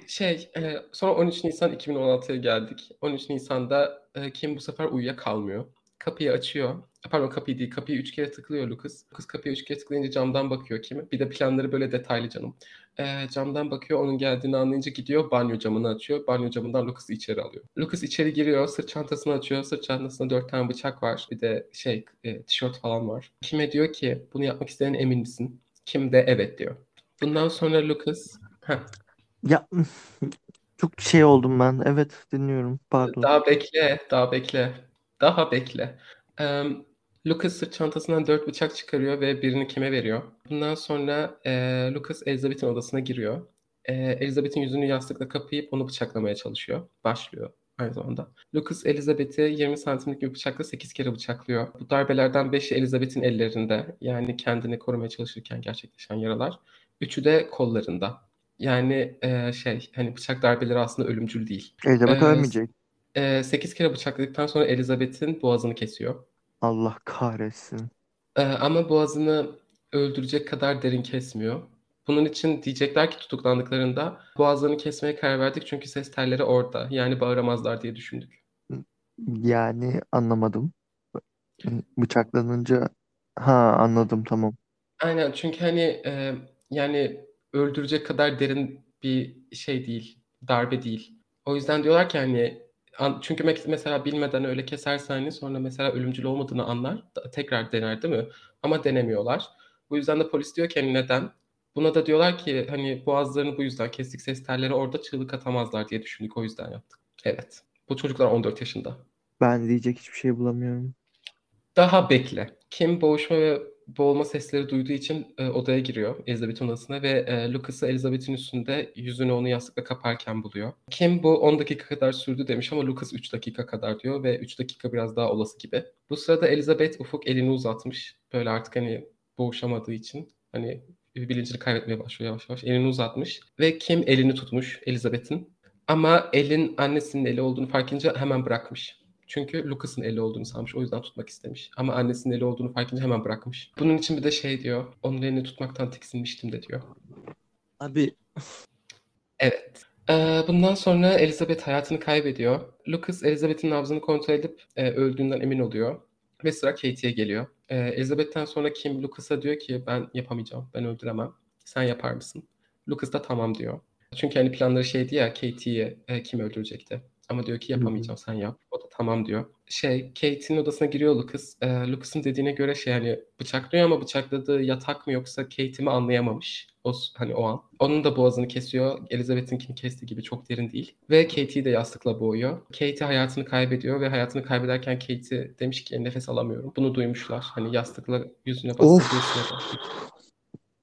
şey, eee, sonra 13 Nisan 2016'ya geldik. 13 Nisan'da, eee, Kim bu sefer uyuyakalmıyor. Kapıyı açıyor. Pardon kapıyı değil, kapıyı 3 kere tıklıyor Lucas. Lucas kapıyı 3 kere tıklayınca camdan bakıyor Kim'e. Bir de planları böyle detaylı canım. Eee, camdan bakıyor, onun geldiğini anlayınca gidiyor, banyo camını açıyor. Banyo camından Lucas'ı içeri alıyor. Lucas içeri giriyor, sırt çantasını açıyor. Sırt çantasında 4 tane bıçak var. Bir de şey, eee, tişört falan var. Kim'e diyor ki, "Bunu yapmak istediğine emin misin?" Kim de "Evet." diyor. Bundan sonra Lucas Heh. Ya [laughs] çok şey oldum ben. Evet dinliyorum. Pardon. Daha bekle, daha bekle. Daha bekle. Emm, Lucas sırt çantasından 4 bıçak çıkarıyor ve birini Kim'e veriyor. Bundan sonra, eee, Lucas Elizabeth'in odasına giriyor. Eee, Elizabeth'in yüzünü yastıkla kapayıp onu bıçaklamaya çalışıyor. Başlıyor aynı zamanda. Lucas Elizabeth'i 20 santimlik bir bıçakla 8 kere bıçaklıyor. Bu darbelerden 5'i Elizabeth'in ellerinde. Yani kendini korumaya çalışırken gerçekleşen yaralar. 3'ü de kollarında. Yani, eee, şey, hani, bıçak darbeleri aslında ölümcül değil. Elizabeth Eee, ölmeyecek. Eee, 8 kere bıçakladıktan sonra Elizabeth'in boğazını kesiyor. Allah kahretsin. Eee, ama boğazını öldürecek kadar derin kesmiyor. Bunun için diyecekler ki tutuklandıklarında boğazlarını kesmeye karar verdik çünkü ses telleri orada. Yani bağıramazlar diye düşündük. Yani anlamadım. Bıçaklanınca ha anladım tamam. Aynen çünkü hani eee, yani öldürecek kadar derin bir şey değil, darbe değil. O yüzden diyorlar ki hani an- çünkü me- mesela bilmeden öyle kesersen hani sonra mesela ölümcül olmadığını anlar, tekrar dener değil mi? Ama denemiyorlar. Bu yüzden de polis diyor ki hani neden? Buna da diyorlar ki hani boğazlarını bu yüzden kestik ses telleri orada çığlık atamazlar diye düşündük o yüzden yaptık. Evet. Bu çocuklar 14 yaşında. Ben diyecek hiçbir şey bulamıyorum. Daha bekle. Kim boğuşma ve boğulma sesleri duyduğu için e, odaya giriyor Elizabeth'in odasına ve e, Lucas'ı Elizabeth'in üstünde yüzünü onu yastıkla kaparken buluyor. Kim bu 10 dakika kadar sürdü demiş ama Lucas 3 dakika kadar diyor ve 3 dakika biraz daha olası gibi. Bu sırada Elizabeth ufuk elini uzatmış. Böyle artık hani boğuşamadığı için hani bilincini kaybetmeye başlıyor yavaş yavaş. Elini uzatmış ve Kim elini tutmuş Elizabeth'in. Ama elin annesinin eli olduğunu fark edince hemen bırakmış. Çünkü Lucas'ın eli olduğunu sanmış. O yüzden tutmak istemiş. Ama annesinin eli olduğunu fark edince hemen bırakmış. Bunun için bir de şey diyor. Onun elini tutmaktan tiksinmiştim de diyor. Abi Evet. Ee, bundan sonra Elizabeth hayatını kaybediyor. Lucas Elizabeth'in nabzını kontrol edip e, öldüğünden emin oluyor. Ve sıra Katie'ye geliyor. Ee, Elizabeth'ten sonra Kim Lucas'a diyor ki ben yapamayacağım. Ben öldüremem. Sen yapar mısın? Lucas da tamam diyor. Çünkü hani planları şeydi ya Katie'yi e, kim öldürecekti. Ama diyor ki yapamayacağım sen yap. O da tamam diyor. Şey Kate'in odasına giriyor Lucas. Ee, Lucas'ın dediğine göre şey hani bıçaklıyor ama bıçakladığı yatak mı yoksa Kate'i mi anlayamamış. O hani o an. Onun da boğazını kesiyor. Elizabeth'inkini kestiği gibi çok derin değil. Ve Kate'i de yastıkla boğuyor. Katie hayatını kaybediyor ve hayatını kaybederken Katie demiş ki nefes alamıyorum. Bunu duymuşlar. Hani yastıkla yüzüne de.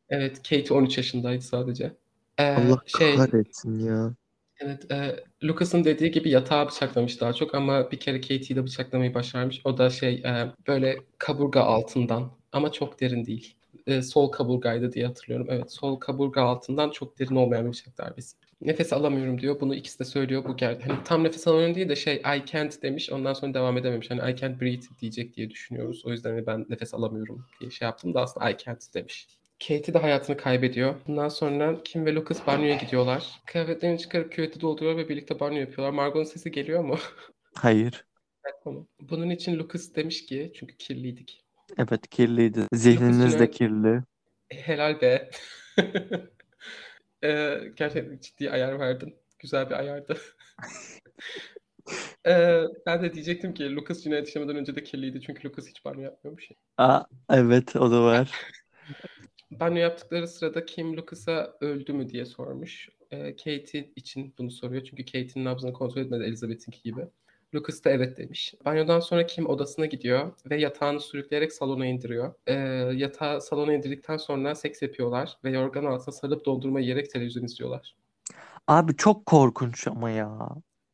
Evet Katie 13 yaşındaydı sadece. Ee, Allah şey kahretsin ya. Evet, e, Lucas'ın dediği gibi yatağı bıçaklamış daha çok ama bir kere Katie'yi de bıçaklamayı başarmış. O da şey e, böyle kaburga altından ama çok derin değil. E, sol kaburgaydı diye hatırlıyorum. Evet, sol kaburga altından çok derin olmayan bir bıçak darbesi. Nefes alamıyorum diyor. Bunu ikisi de söylüyor. Bu gel hani tam nefes alamıyorum değil de şey I can't demiş. Ondan sonra devam edememiş. Hani I can't breathe diyecek diye düşünüyoruz. O yüzden hani ben nefes alamıyorum diye şey yaptım da aslında I can't demiş. Katie de hayatını kaybediyor. Bundan sonra Kim ve Lucas banyoya gidiyorlar. Kıyafetlerini çıkarıp küveti dolduruyor ve birlikte banyo yapıyorlar. Margot'un sesi geliyor mu? Hayır. Bunun için Lucas demiş ki çünkü kirliydik. Evet kirliydi. Zihniniz de kirli. Helal be. [laughs] Ee, gerçekten ciddi ayar verdin. Güzel bir ayardı. [laughs] Ee, ben de diyecektim ki Lucas cinayet işlemeden önce de kirliydi çünkü Lucas hiç banyo yapmıyormuş. Aa, evet o da var. [laughs] Banyo yaptıkları sırada Kim Lucas'a öldü mü diye sormuş. Ee, Katie için bunu soruyor çünkü Katie'nin nabzını kontrol etmedi Elizabeth'inki gibi. Lucas da evet demiş. Banyodan sonra Kim odasına gidiyor ve yatağını sürükleyerek salona indiriyor. Ee, yatağı salona indirdikten sonra seks yapıyorlar ve yorgan altına sarıp dondurma yiyerek televizyon izliyorlar. Abi çok korkunç ama ya.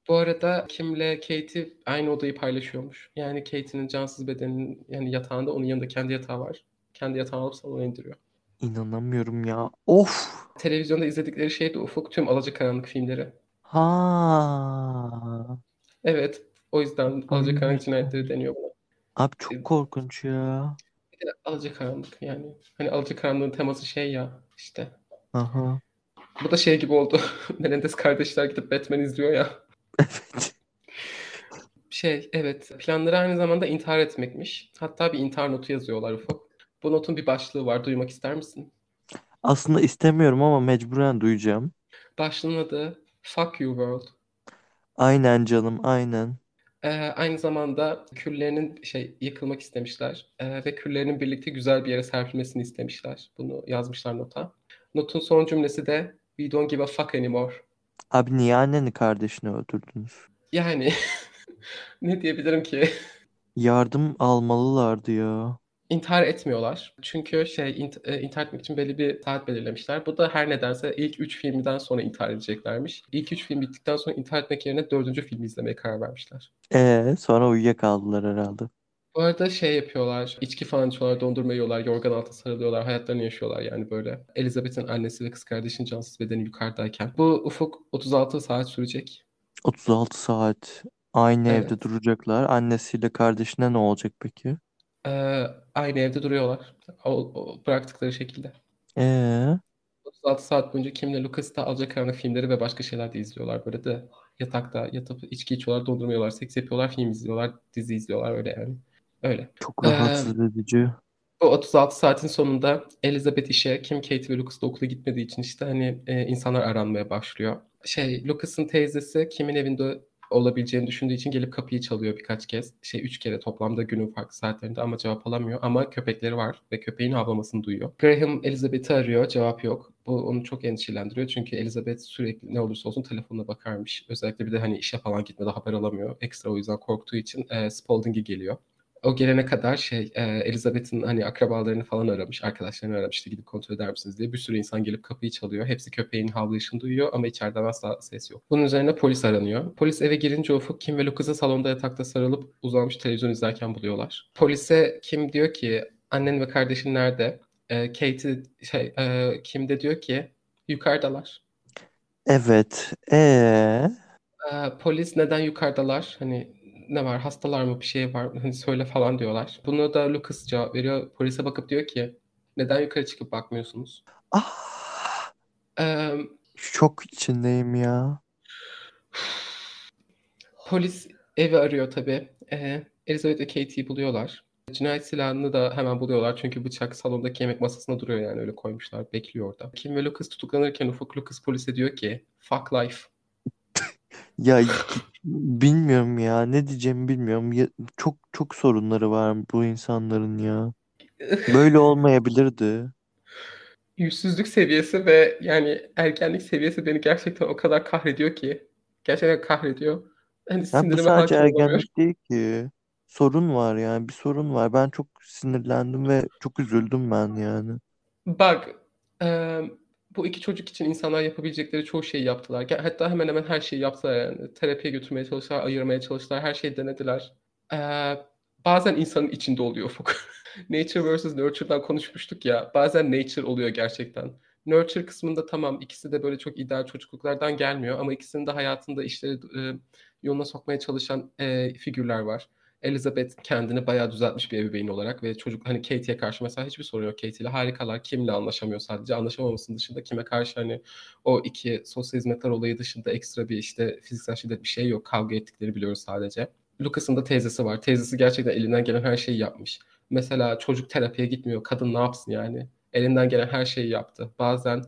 Bu arada Kim'le Katie aynı odayı paylaşıyormuş. Yani Katie'nin cansız bedeninin yani yatağında onun yanında kendi yatağı var. Kendi yatağını alıp salona indiriyor. İnanamıyorum ya. Of. Televizyonda izledikleri şey de Ufuk tüm Alacakaranlık filmleri. Ha. Evet. O yüzden Alacakaranlık cinayetleri deniyor buna. Abi çok korkunç ya. Bir Alacakaranlık yani. Hani Alacakaranlığın teması şey ya işte. Aha. Bu da şey gibi oldu. [laughs] Menendez kardeşler gidip Batman izliyor ya. Evet. Şey evet planları aynı zamanda intihar etmekmiş. Hatta bir intihar notu yazıyorlar Ufuk. Bu notun bir başlığı var. Duymak ister misin? Aslında istemiyorum ama mecburen duyacağım. Başlığın adı Fuck You World. Aynen canım, aynen. Ee, aynı zamanda küllerinin şey yıkılmak istemişler Ee, ve küllerinin birlikte güzel bir yere serpilmesini istemişler. Bunu yazmışlar nota. Notun son cümlesi de We don't give a fuck anymore. Abi niye anneni kardeşini öldürdünüz? Yani [laughs] ne diyebilirim ki? Yardım almalılardı ya. İntihar etmiyorlar. Çünkü şey int- e, intihar etmek için belli bir saat belirlemişler. Bu da her nedense ilk 3 filmden sonra intihar edeceklermiş. İlk 3 film bittikten sonra intihar etmek yerine 4. filmi izlemeye karar vermişler. Ee, sonra uyuyakaldılar herhalde. Bu arada şey yapıyorlar, içki falan içiyorlar, dondurma yiyorlar, yorgan altına sarılıyorlar, hayatlarını yaşıyorlar yani böyle. Elizabeth'in annesi ve kız kardeşinin cansız bedeni yukarıdayken. Bu ufuk 36 saat sürecek. 36 saat aynı Evet. evde duracaklar. Annesiyle kardeşine ne olacak peki? Ee, aynı evde duruyorlar. O, o bıraktıkları şekilde. Ee, 36 saat boyunca Kim'le Lucas da Alacakaranlık filmleri ve başka şeyler de izliyorlar. Böyle de yatakta yatıp içki içiyorlar, dondurma yiyorlar, seks yapıyorlar, film izliyorlar, dizi izliyorlar öyle yani. Öyle. çok Ee, rahatsız edici. Bu 36 saatin sonunda Elizabeth işe, Kim, Kate ve Lucas da okula gitmediği için işte hani e, insanlar aranmaya başlıyor. Şey, Lucas'ın teyzesi Kim'in evinde olabileceğini düşündüğü için gelip kapıyı çalıyor birkaç kez. Şey üç kere toplamda günün farklı saatlerinde ama cevap alamıyor. Ama köpekleri var ve köpeğin havlamasını duyuyor. Graham Elizabeth'i arıyor, cevap yok. Bu onu çok endişelendiriyor çünkü Elizabeth sürekli ne olursa olsun telefonuna bakarmış. Özellikle bir de hani işe falan gitmede haber alamıyor. Ekstra o yüzden korktuğu için e, Spalding'i geliyor. O gelene kadar şey e, Elizabeth'in hani akrabalarını falan aramış, arkadaşlarını aramış işte gidip kontrol eder misiniz diye. Bir sürü insan gelip kapıyı çalıyor. Hepsi köpeğin havlayışını duyuyor ama içeriden asla ses yok. Bunun üzerine polis aranıyor. Polis eve girince Ufuk Kim ve Lucas'ı salonda yatakta sarılıp uzanmış televizyon izlerken buluyorlar. Polise Kim diyor ki annen ve kardeşin nerede? E, Katie şey e, Kim de diyor ki yukarıdalar. Evet. Ee, Ee, polis neden yukarıdalar? Hani ne var? Hastalar mı? Bir şey var? Hani söyle falan diyorlar. Bunu da Lucas cevap veriyor. Polise bakıp diyor ki neden yukarı çıkıp bakmıyorsunuz? ah, Ee, şok içindeyim ya. polis evi arıyor tabii. Ee, Elizabeth ve Katie'yi buluyorlar. Cinayet silahını da hemen buluyorlar çünkü bıçak salondaki yemek masasında duruyor yani öyle koymuşlar. Bekliyor orada. Kim ve Lucas tutuklanırken Ufuk Lucas polise diyor ki fuck life. Ya bilmiyorum ya. Ne diyeceğimi bilmiyorum. Ya, çok çok sorunları var bu insanların ya. Böyle olmayabilirdi. Yüzsüzlük seviyesi ve yani ergenlik seviyesi beni gerçekten o kadar kahrediyor ki. Gerçekten kahrediyor. Hani Ya bu sinirime sadece hakim olamıyorum. ergenlik değil ki. Sorun var yani. Bir sorun var. Ben çok sinirlendim ve çok üzüldüm ben yani. Bak, bu iki çocuk için insanlar yapabilecekleri çoğu şeyi yaptılar. Hatta hemen hemen her şeyi yaptılar yani. Terapiye götürmeye çalıştılar, ayırmaya çalıştılar, her şeyi denediler. E, bazen insanın içinde oluyor Ufuk. [laughs] Nature vs. Nurture'dan konuşmuştuk ya. Bazen nature oluyor gerçekten. Nurture kısmında tamam ikisi de böyle çok ideal çocukluklardan gelmiyor ama ikisinin de hayatında işleri e, yoluna sokmaya çalışan e, figürler var. Elizabeth kendini bayağı düzeltmiş bir ebeveyn olarak ve çocuk hani Katie'ye karşı mesela hiçbir sorun yok Katie ile harikalar. Kimle anlaşamıyor sadece anlaşamamasının dışında kime karşı hani o iki sosyal hizmetler olayı dışında ekstra bir işte fiziksel şiddet bir şey yok. Kavga ettikleri biliyoruz sadece. Lucas'ın da teyzesi var. Teyzesi gerçekten elinden gelen her şeyi yapmış. Mesela çocuk terapiye gitmiyor. Kadın ne yapsın yani? Elinden gelen her şeyi yaptı. Bazen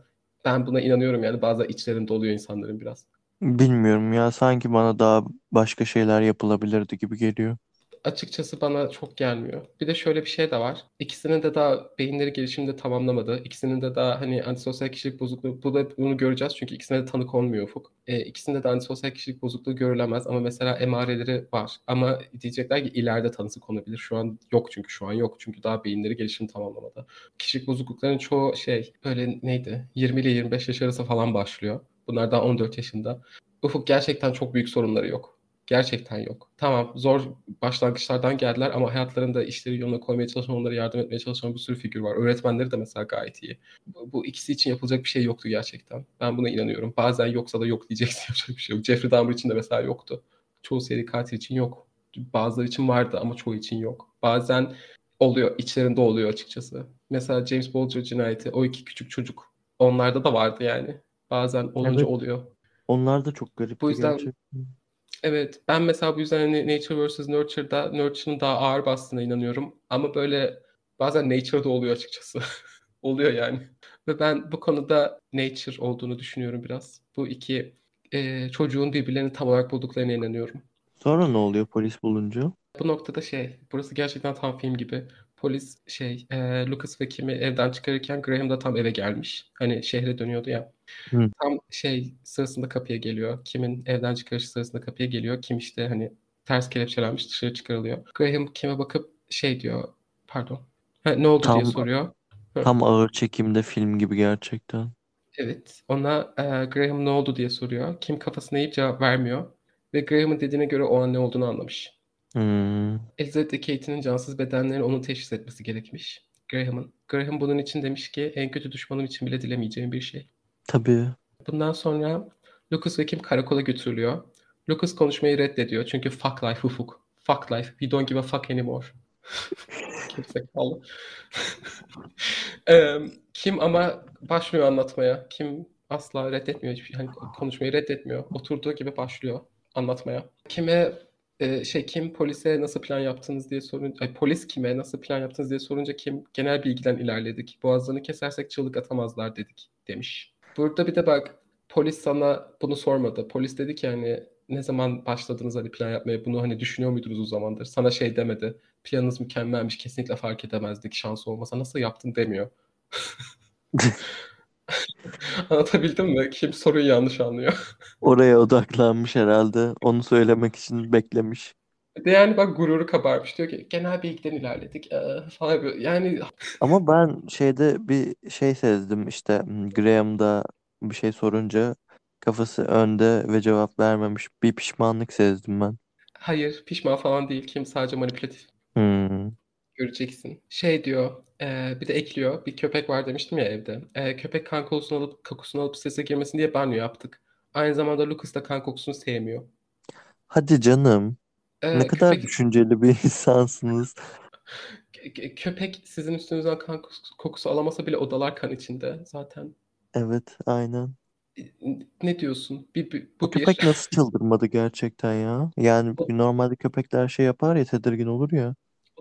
ben buna inanıyorum yani bazen içlerinde oluyor insanların biraz. Bilmiyorum ya. Sanki bana daha başka şeyler yapılabilirdi gibi geliyor. Açıkçası bana çok gelmiyor. Bir de şöyle bir şey de var. İkisinin de daha beyinleri gelişimini de tamamlamadı. İkisinin de daha hani antisosyal kişilik bozukluğu bu da bunu göreceğiz çünkü ikisine de tanı konmuyor Ufuk. E, ikisinde de antisosyal kişilik bozukluğu görülemez ama mesela emareleri var. Ama diyecekler ki ileride tanısı konabilir. Şu an yok çünkü şu an yok. Çünkü daha beyinleri gelişimini tamamlamadı. Kişilik bozukluklarının çoğu şey böyle neydi? 20 ile 25 yaş arası falan başlıyor. Bunlar daha 14 yaşında. Ufuk gerçekten çok büyük sorunları yok. Gerçekten yok. Tamam zor başlangıçlardan geldiler ama hayatlarında işleri yoluna koymaya çalışan, onlara yardım etmeye çalışan bir sürü figür var. Öğretmenleri de mesela gayet iyi. Bu, bu ikisi için yapılacak bir şey yoktu gerçekten. Ben buna inanıyorum. Bazen yoksa da yok diyeceksin [laughs] yapacak bir şey yok. Jeffrey Dahmer için de mesela yoktu. Çoğu seri katil için yok. Bazıları için vardı ama çoğu için yok. Bazen oluyor. içlerinde oluyor açıkçası. Mesela James Bulger cinayeti o iki küçük çocuk onlarda da vardı yani. Bazen olunca Evet. oluyor. Onlar da çok garipti Bu yüzden- gerçekten. Evet ben mesela bu yüzden hani Nature vs. Nurture'da Nurture'ın daha ağır bastığına inanıyorum. Ama böyle bazen Nature'da oluyor açıkçası. [laughs] oluyor yani. Ve ben bu konuda Nature olduğunu düşünüyorum biraz. Bu iki e, çocuğun birbirlerini tam olarak bulduklarına inanıyorum. Sonra ne oluyor polis bulunca? Bu noktada şey, burası gerçekten tam film gibi. Polis şey, e, Lucas ve Kim'i evden çıkarırken Graham da tam eve gelmiş. Hani şehre dönüyordu ya. Hı. Tam şey sırasında kapıya geliyor. Kim'in evden çıkarışı sırasında kapıya geliyor. Kim işte hani ters kelepçelenmiş dışarı çıkarılıyor. Graham Kim'e bakıp şey diyor, pardon. Ha, ne oldu diye Tam- soruyor. Tam ağır çekimde film gibi gerçekten. Evet, ona e, Graham ne oldu diye soruyor. Kim kafasını eğip cevap vermiyor. Ve Graham'ın dediğine göre o an ne olduğunu anlamış. Hmm. Elizabeth ve Kate'in cansız bedenlerini onun teşhis etmesi gerekmiş. Graham'ın. Graham bunun için demiş ki en kötü düşmanım için bile dilemeyeceğim bir şey. Tabii. Bundan sonra Lucas ve Kim karakola götürülüyor. Lucas konuşmayı reddediyor çünkü fuck life ufuk. Fuck life. We don't give a fuck anymore. [laughs] Kimse kaldı. [laughs] Kim ama başlıyor anlatmaya. Kim asla reddetmiyor. hiçbir şey. Hani konuşmayı reddetmiyor. Oturduğu gibi başlıyor anlatmaya. Kime e, şey kim polise nasıl plan yaptınız diye sorunca ay, polis kime nasıl plan yaptınız diye sorunca kim genel bilgiden ilerledik. Boğazlarını kesersek çığlık atamazlar dedik demiş. Burada bir de bak polis sana bunu sormadı. Polis dedi ki hani ne zaman başladınız hani plan yapmaya bunu hani düşünüyor muydunuz o zamandır? Sana şey demedi. Planınız mükemmelmiş kesinlikle fark edemezdik şans olmasa nasıl yaptın demiyor. [laughs] [laughs] Anlatabildim mi? Kim soruyu yanlış anlıyor. [laughs] Oraya odaklanmış herhalde. Onu söylemek için beklemiş. Bir de yani bak gururu kabarmış. Diyor ki genel bilgiden ilerledik ee, falan böyle. Yani [laughs] Ama ben şeyde bir şey sezdim işte hmm, Graham'da bir şey sorunca kafası önde ve cevap vermemiş. Bir pişmanlık sezdim ben. hayır pişman falan değil. Kim sadece manipülatif. Hmm. Göreceksin. Şey diyor, e, bir de ekliyor. Bir köpek var demiştim ya evde. E, köpek kan kokusunu alıp kokusunu alıp sese girmesin diye banyo yaptık. Aynı zamanda Lucas da kan kokusunu sevmiyor. Hadi canım. E, Ne kadar köpek, düşünceli bir [laughs] insansınız. kö- köpek sizin üstünüzden kan kokusu- alamasa bile odalar kan içinde zaten. Evet, aynen. Ne diyorsun? Bir, bir- Bu bu bir. köpek nasıl çıldırmadı gerçekten ya? Yani normalde köpekler şey yapar ya tedirgin olur ya.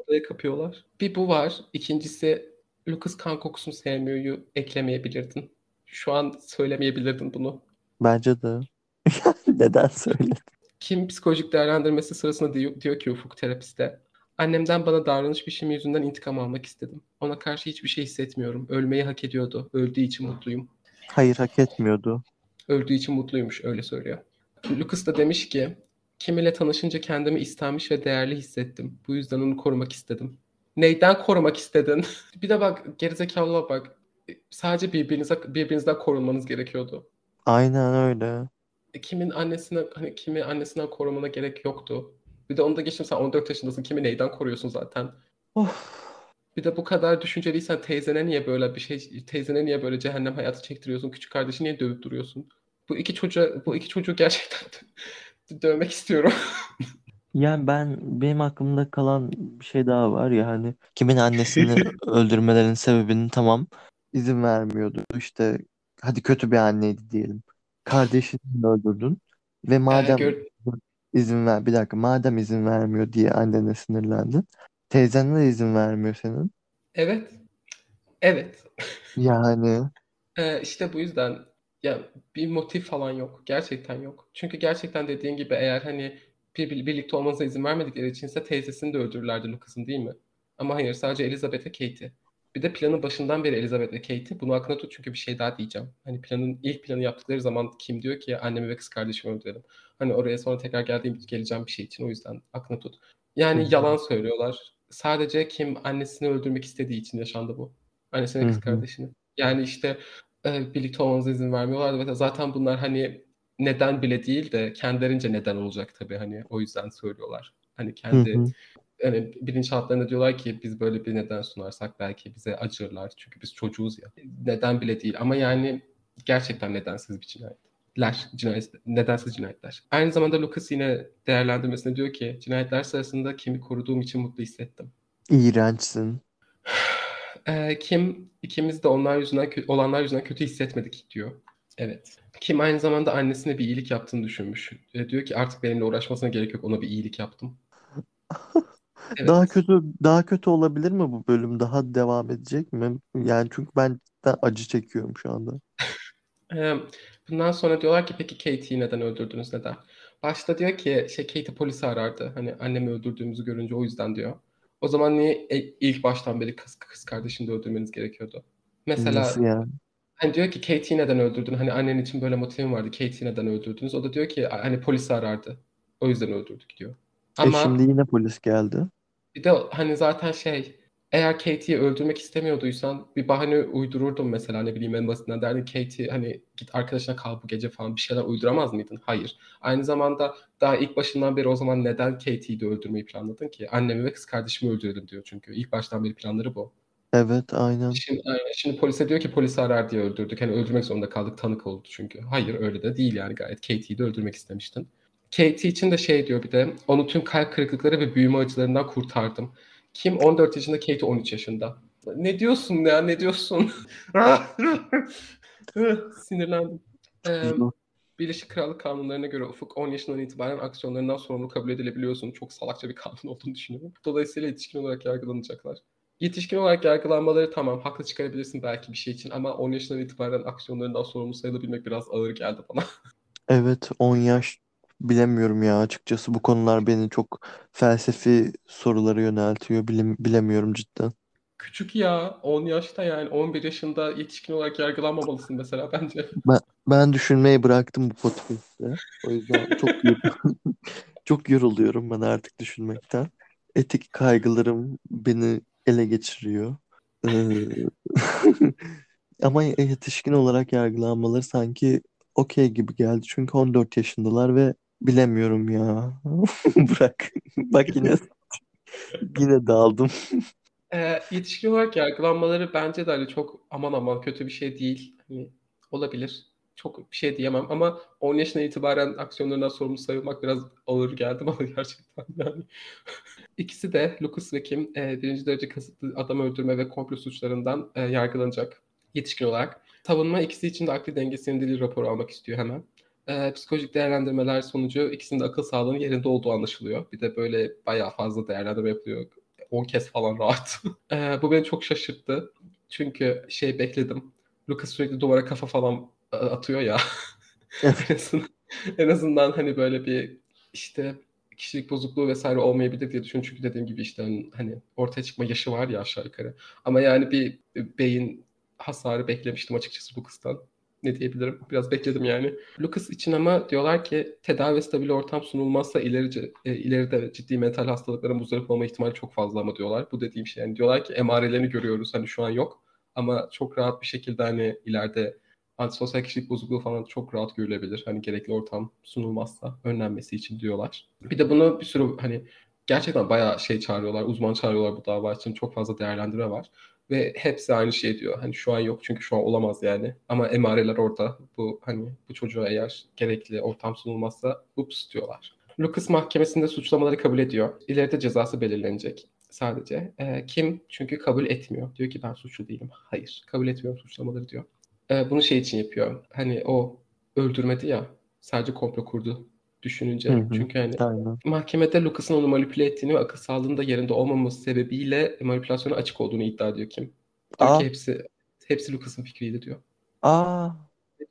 Odaya kapıyorlar. Bir bu var. İkincisi Lucas kan kokusunu sevmiyor'yu eklemeyebilirdin. Şu an söylemeyebilirdin bunu. Bence de. [laughs] Neden söyledin? Kim psikolojik değerlendirmesi sırasında diyor, diyor ki Ufuk terapiste. Annemden bana davranış biçimi yüzünden intikam almak istedim. Ona karşı hiçbir şey hissetmiyorum. Ölmeyi hak ediyordu. Öldüğü için mutluyum. Hayır hak etmiyordu. Öldüğü için mutluymuş öyle söylüyor. Lucas da demiş ki Kim ile tanışınca kendimi istenmiş ve değerli hissettim. Bu yüzden onu korumak istedim. Neyden korumak istedin? [laughs] bir de bak gerizekalılığa bak. Sadece birbirinize, birbirinizden korunmanız gerekiyordu. Aynen öyle. E, Kimin annesine hani kimi annesinden korumana gerek yoktu. Bir de onu da geçtim sen 14 yaşındasın. Kimi neyden koruyorsun zaten? Of. Bir de bu kadar düşünceliysen teyzene niye böyle bir şey teyzene niye böyle cehennem hayatı çektiriyorsun? Küçük kardeşi niye dövüp duruyorsun? Bu iki çocuğa bu iki çocuğu gerçekten [laughs] dövmek istiyorum. [laughs] Yani ben benim aklımda kalan bir şey daha var ya hani kimin annesini [laughs] öldürmelerinin sebebini tamam izin vermiyordu. İşte hadi kötü bir anneydi diyelim. Kardeşini öldürdün ve madem gör- izin ver bir dakika madem izin vermiyor diye annene sinirlendin. Teyzen de izin vermiyor senin. evet. Evet. Yani Ee, işte bu yüzden ya bir motif falan yok. Gerçekten yok. Çünkü gerçekten dediğin gibi eğer hani bir, bir- birlikte olmanıza izin vermedikleri içinse teyzesini de öldürürlerdi Lucas'ın değil mi? Ama hayır sadece Elizabeth ve Kate'i. Bir de planın başından beri Elizabeth ve Kate'i. Bunu aklına tut çünkü bir şey daha diyeceğim. Hani planın ilk planı yaptıkları zaman kim diyor ki annemi ve kız kardeşimi öldürelim. Hani oraya sonra tekrar geldiğim geleceğim bir şey için o yüzden aklına tut. Yani Hı hı. yalan söylüyorlar. Sadece kim annesini öldürmek istediği için yaşandı bu. Annesini ve Hı kız hı. kardeşini. Yani işte e, birlikte olmanıza izin vermiyorlardı ve zaten bunlar hani neden bile değil de kendilerince neden olacak tabii hani o yüzden söylüyorlar. Hani Hı kendi hı. hani bilinçaltlarında diyorlar ki biz böyle bir neden sunarsak belki bize acırlar çünkü biz çocuğuz ya. Neden bile değil ama yani gerçekten nedensiz bir cinayetler. Cinayet, nedensiz cinayetler. Aynı zamanda Lucas yine değerlendirmesinde diyor ki cinayetler sırasında kimi koruduğum için mutlu hissettim. İğrençsin. Eee, Kim ikimiz de onlar yüzünden olanlar yüzünden kötü hissetmedik diyor. Evet. Kim aynı zamanda annesine bir iyilik yaptığını düşünmüş. E, diyor ki artık benimle uğraşmasına gerek yok ona bir iyilik yaptım. [laughs] Daha Evet. kötü daha kötü olabilir mi bu bölüm? Daha devam edecek mi? Yani çünkü ben cidden acı çekiyorum şu anda. [laughs] Bundan sonra diyorlar ki peki Katie'yi neden öldürdünüz neden? Başta diyor ki şey Katie polisi arardı. Hani annemi öldürdüğümüzü görünce o yüzden diyor. O zaman niye e- ilk baştan beri kız, kız kardeşini de öldürmeniz gerekiyordu? Mesela Nasıl yani? Hani diyor ki Katie'yi neden öldürdün? Hani annen için böyle motivim vardı. Katie'yi neden öldürdünüz? O da diyor ki hani polisi arardı. O yüzden öldürdük diyor. E Ama şimdi yine polis geldi. bir de hani zaten şey eğer Katie'yi öldürmek istemiyorduysan bir bahane uydururdun mesela ne bileyim en basitinden derdin Katie hani git arkadaşına kal bu gece falan bir şeyler uyduramaz mıydın? Hayır. Aynı zamanda daha ilk başından beri o zaman neden Katie'yi de öldürmeyi planladın ki? Annemi ve kız kardeşimi öldürelim diyor çünkü. İlk baştan beri planları bu. Evet aynen. Şimdi, aynen. Şimdi polise diyor ki polisi arar diye öldürdük. Hani öldürmek zorunda kaldık tanık oldu çünkü. Hayır öyle de değil yani gayet Katie'yi de öldürmek istemiştin. Katie için de şey diyor bir de onu tüm kalp kırıklıkları ve büyüme acılarından kurtardım. Kim 14 yaşında Katie 13 yaşında. Ne diyorsun ya ne diyorsun? [laughs] Sinirlendim. Ee. Birleşik Krallık kanunlarına göre Ufuk 10 yaşından itibaren aksiyonlarından sorumlu kabul edilebiliyorsun. Çok salakça bir kanun olduğunu düşünüyorum. Dolayısıyla yetişkin olarak yargılanacaklar. Yetişkin olarak yargılanmaları tamam haklı çıkarabilirsin belki bir şey için ama 10 yaşından itibaren aksiyonlarından sorumlu sayılabilmek biraz ağır geldi bana. Evet 10 yaş bilemiyorum ya açıkçası bu konular beni çok felsefi sorulara yöneltiyor. Bilim, bilemiyorum cidden. Küçük ya 10 yaşta yani 11 yaşında yetişkin olarak yargılanmamalısın mesela [laughs] bence. Ben, ben düşünmeyi bıraktım bu podcast'te. O yüzden çok [laughs] çok yoruluyorum ben artık düşünmekten. Etik kaygılarım beni ele geçiriyor. Ee, [laughs] ama yetişkin olarak yargılanmaları sanki okey gibi geldi. Çünkü 14 yaşındalar ve bilemiyorum ya. [laughs] Bırak. Bak yine [laughs] yine daldım. Ee, yetişkin olarak yargılanmaları bence de hani çok aman aman kötü bir şey değil. Hani olabilir. Çok bir şey diyemem ama 10 yaşından itibaren aksiyonlarından sorumlu sayılmak biraz ağır geldi bana [laughs] gerçekten yani. İkisi de Lucas ve Kim e, birinci derece kasıtlı adam öldürme ve komplo suçlarından e, yargılanacak yetişkin olarak. Savunma ikisi için de akli dengesinin dili raporu almak istiyor hemen. E, psikolojik değerlendirmeler sonucu ikisinin de akıl sağlığının yerinde olduğu anlaşılıyor. Bir de böyle bayağı fazla değerlendirme yapılıyor. 10 kez falan rahat. [laughs] E, bu beni çok şaşırttı. Çünkü şey bekledim. Lucas sürekli duvara kafa falan e, atıyor ya. [laughs] en, azından, en azından hani böyle bir işte kişilik bozukluğu vesaire olmayabilir diye düşünüyorum. Çünkü dediğim gibi işte hani ortaya çıkma yaşı var ya aşağı yukarı. Ama yani bir beyin hasarı beklemiştim açıkçası Lucas'tan. Ne diyebilirim? Biraz bekledim yani. Lucas için ama diyorlar ki tedavi stabil ortam sunulmazsa ilerice, e, ileride ciddi mental hastalıklara muzdarip olma ihtimali çok fazla ama diyorlar. Bu dediğim şey yani diyorlar ki emarelerini görüyoruz hani şu an yok. Ama çok rahat bir şekilde hani ileride antisosyal kişilik bozukluğu falan çok rahat görülebilir. Hani gerekli ortam sunulmazsa önlenmesi için diyorlar. Bir de bunu bir sürü hani gerçekten bayağı şey çağırıyorlar, uzman çağırıyorlar bu dava için. Çok fazla değerlendirme var. Ve hepsi aynı şey diyor. Hani şu an yok çünkü şu an olamaz yani. Ama emareler orada. Bu hani bu çocuğa eğer gerekli ortam sunulmazsa ups diyorlar. Lucas mahkemesinde suçlamaları kabul ediyor. İleride cezası belirlenecek sadece. E, kim çünkü kabul etmiyor. Diyor ki ben suçlu değilim. Hayır kabul etmiyorum suçlamaları diyor. E, bunu şey için yapıyor. Hani o öldürmedi ya. Sadece komplo kurdu düşününce. Hı hı, Çünkü hani aynen. mahkemede Lucas'ın onu manipüle ettiğini ve akıl sağlığında yerinde olmaması sebebiyle manipülasyona açık olduğunu iddia ediyor Kim. Diyor Aa, ki hepsi hepsi Lucas'ın fikriydi diyor. aa.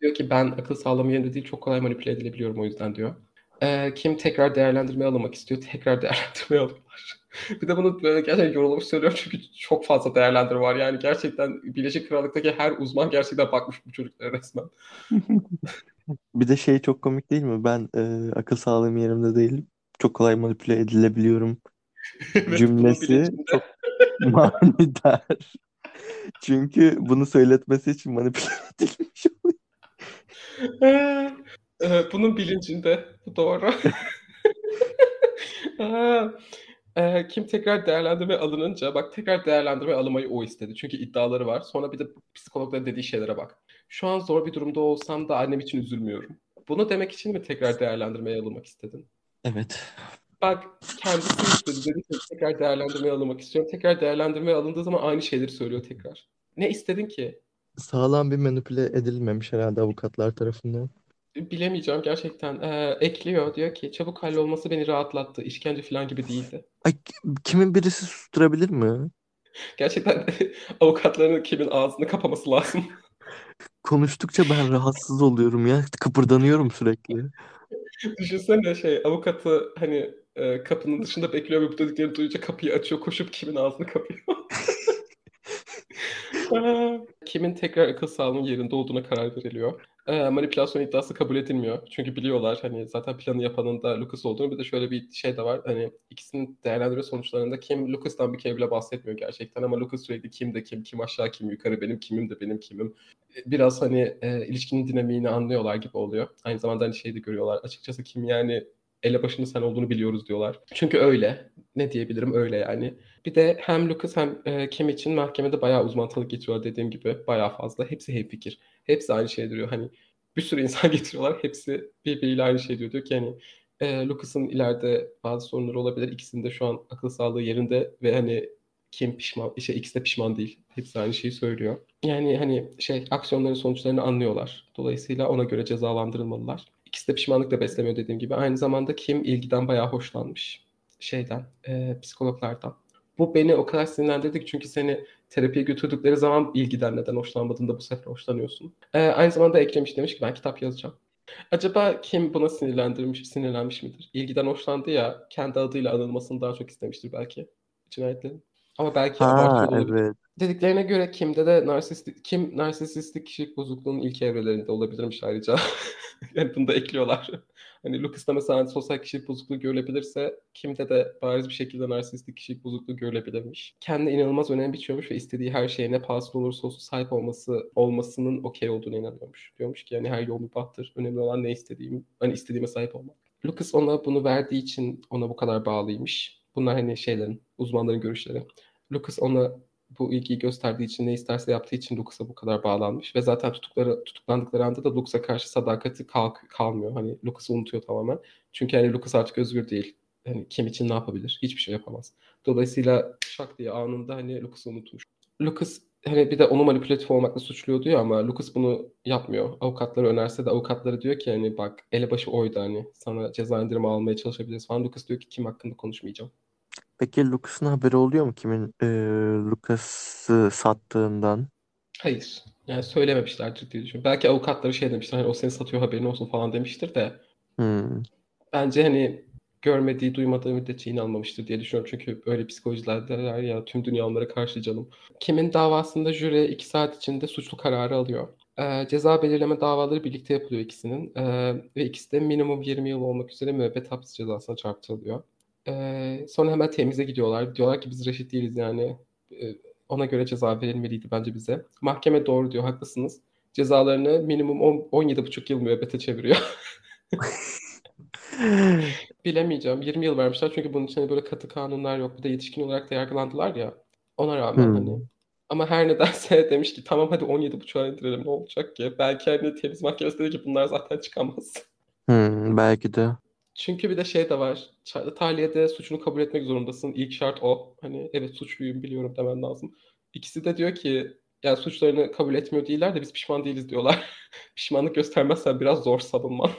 Diyor ki ben akıl sağlığım yerinde değil çok kolay manipüle edilebiliyorum o yüzden diyor. Ee, Kim tekrar değerlendirmeye alınmak istiyor. Tekrar [laughs] değerlendirmeye alıyorlar. [laughs] bir de bunu böyle gerçekten yorulmuş söylüyorum çünkü çok fazla değerlendirme var. Yani gerçekten Birleşik Krallık'taki her uzman gerçekten bakmış bu çocuklara resmen. [laughs] Bir de şey çok komik değil mi? Ben e, akıl sağlığım yerimde değil. Çok kolay manipüle edilebiliyorum. [laughs] evet Cümlesi çok [laughs] manidar. Çünkü bunu söyletmesi için manipüle [laughs] edilmiş oluyor. Ee, e, bunun bilincinde. Bu doğru. Aa, e, Kim tekrar değerlendirme alınınca bak tekrar değerlendirme alınmayı o istedi. Çünkü iddiaları var. Sonra bir de psikologların dediği şeylere bak. Şu an zor bir durumda olsam da annem için üzülmüyorum. Bunu demek için mi tekrar değerlendirmeye alınmak istedin? Evet. Bak kendisi istedi. Dedi ki tekrar değerlendirmeye alınmak istiyorum. Tekrar değerlendirmeye alındığı zaman aynı şeyleri söylüyor tekrar. Ne istedin ki? Sağlam bir manipüle edilmemiş herhalde avukatlar tarafından. Bilemeyeceğim gerçekten. Ee, ekliyor diyor ki çabuk hallolması beni rahatlattı. İşkence falan gibi değildi. Ay, kimin birisi susturabilir mi? Gerçekten [laughs] avukatların kimin ağzını kapaması lazım. Konuştukça ben rahatsız oluyorum ya. Kıpırdanıyorum sürekli. Düşünsene şey avukatı hani e, kapının dışında bekliyor ve bu dediklerini duyunca kapıyı açıyor koşup kimin ağzını kapıyor. [laughs] [laughs] kimin tekrar akıl sağlığının yerinde olduğuna karar veriliyor. E, manipülasyon iddiası kabul edilmiyor. Çünkü biliyorlar hani zaten planı yapanın da Lucas olduğunu. Bir de şöyle bir şey de var. Hani ikisinin değerlendirme sonuçlarında kim Lucas'tan bir kere bile bahsetmiyor gerçekten ama Lucas sürekli kim de kim, kim aşağı kim yukarı benim kimim de benim kimim. Biraz hani e, ilişkinin dinamiğini anlıyorlar gibi oluyor. Aynı zamanda hani şey de görüyorlar. Açıkçası kim yani elebaşının sen olduğunu biliyoruz diyorlar. Çünkü öyle. Ne diyebilirim öyle yani. Bir de hem Lucas hem e, Kim için mahkemede bayağı uzman tanık getiriyorlar dediğim gibi. Bayağı fazla. Hepsi hemfikir. Hepsi aynı şey diyor. Hani bir sürü insan [laughs] getiriyorlar. Hepsi birbiriyle aynı şey diyor. Diyor ki hani e, Lucas'ın ileride bazı sorunları olabilir. İkisinin de şu an akıl sağlığı yerinde ve hani kim pişman, işte ikisi de pişman değil. Hepsi aynı şeyi söylüyor. Yani hani şey aksiyonların sonuçlarını anlıyorlar. Dolayısıyla ona göre cezalandırılmalılar. İkisi de pişmanlık da beslemiyor dediğim gibi. Aynı zamanda Kim ilgiden bayağı hoşlanmış. Şeyden, e, psikologlardan. Bu beni o kadar sinirlendirdi ki çünkü seni terapiye götürdükleri zaman ilgiden neden hoşlanmadığında bu sefer hoşlanıyorsun. E, aynı zamanda eklemiş demiş ki ben kitap yazacağım. Acaba kim buna sinirlendirmiş, sinirlenmiş midir? İlgiden hoşlandı ya, kendi adıyla anılmasını daha çok istemiştir belki cinayetlerin. Ama belki Ha olabilir. evet. Dediklerine göre Kim'de de narsistik, Kim narsistik kişilik bozukluğunun ilk evrelerinde olabilirmiş ayrıca. [laughs] yani bunu da ekliyorlar. [laughs] Hani Lucas'ta mesela sosyal kişilik bozukluğu görülebilirse Kim'de de bariz bir şekilde narsistik kişilik bozukluğu görülebilirmiş. Kendine inanılmaz önem biçiyormuş ve istediği her şeye ne pahasına olursa olsun sahip olması olmasının okey olduğunu inanıyormuş. Diyormuş ki yani her yol mübahtır. Önemli olan ne istediğim, hani istediğime sahip olmak. Lucas ona bunu verdiği için ona bu kadar bağlıymış. Bunlar hani şeylerin, uzmanların görüşleri. Lucas ona bu ilgiyi gösterdiği için ne isterse yaptığı için Lucas'a bu kadar bağlanmış ve zaten tutukları tutuklandıkları anda da Lucas'a karşı sadakati kalk, kalmıyor. Hani Lucas'ı unutuyor tamamen. Çünkü hani Lucas artık özgür değil. Hani kim için ne yapabilir? Hiçbir şey yapamaz. Dolayısıyla şak diye anında hani Lucas'ı unutmuş. Lucas hani bir de onu manipülatif olmakla suçluyor diyor ama Lucas bunu yapmıyor. Avukatları önerse de avukatları diyor ki hani bak elebaşı oydu hani sana ceza indirimi almaya çalışabiliriz falan. Lucas diyor ki kim hakkında konuşmayacağım. Peki Lucas'ın haberi oluyor mu kimin e, Lucas'ı sattığından? Hayır. Yani söylememişlerdir diye düşünüyorum. Belki avukatları şey demişler hani o seni satıyor haberin olsun falan demiştir de Hmm. bence hani görmediği, duymadığı müddetçe inanmamıştır diye düşünüyorum. Çünkü öyle psikolojilerde ya tüm dünya onlara karşı canım. Kimin davasında jüri iki saat içinde suçlu kararı alıyor. Ee, ceza belirleme davaları birlikte yapılıyor ikisinin. Ee, ve ikisi de minimum 20 yıl olmak üzere müebbet hapis cezasına çarptırılıyor. Ee, sonra hemen temize gidiyorlar. Diyorlar ki biz reşit değiliz yani. Ee, ona göre ceza verilmeliydi bence bize. Mahkeme doğru diyor, haklısınız. Cezalarını minimum 10, 17,5 yıl müebbete çeviriyor. [laughs] Bilemeyeceğim. 20 yıl vermişler çünkü bunun için hani böyle katı kanunlar yok. Bir de yetişkin olarak da yargılandılar ya. Ona rağmen Hmm. hani. Ama her nedense [laughs] demiş ki tamam hadi 17,5'a indirelim ne olacak ki? Belki hani temiz mahkemesi dedi ki bunlar zaten çıkamaz. Hmm, belki de. Çünkü bir de şey de var. Tahliyede suçunu kabul etmek zorundasın. İlk şart o. Hani evet suçluyum biliyorum demen lazım. İkisi de diyor ki yani suçlarını kabul etmiyor değiller de biz pişman değiliz diyorlar. [laughs] Pişmanlık göstermezsen biraz zor savunman.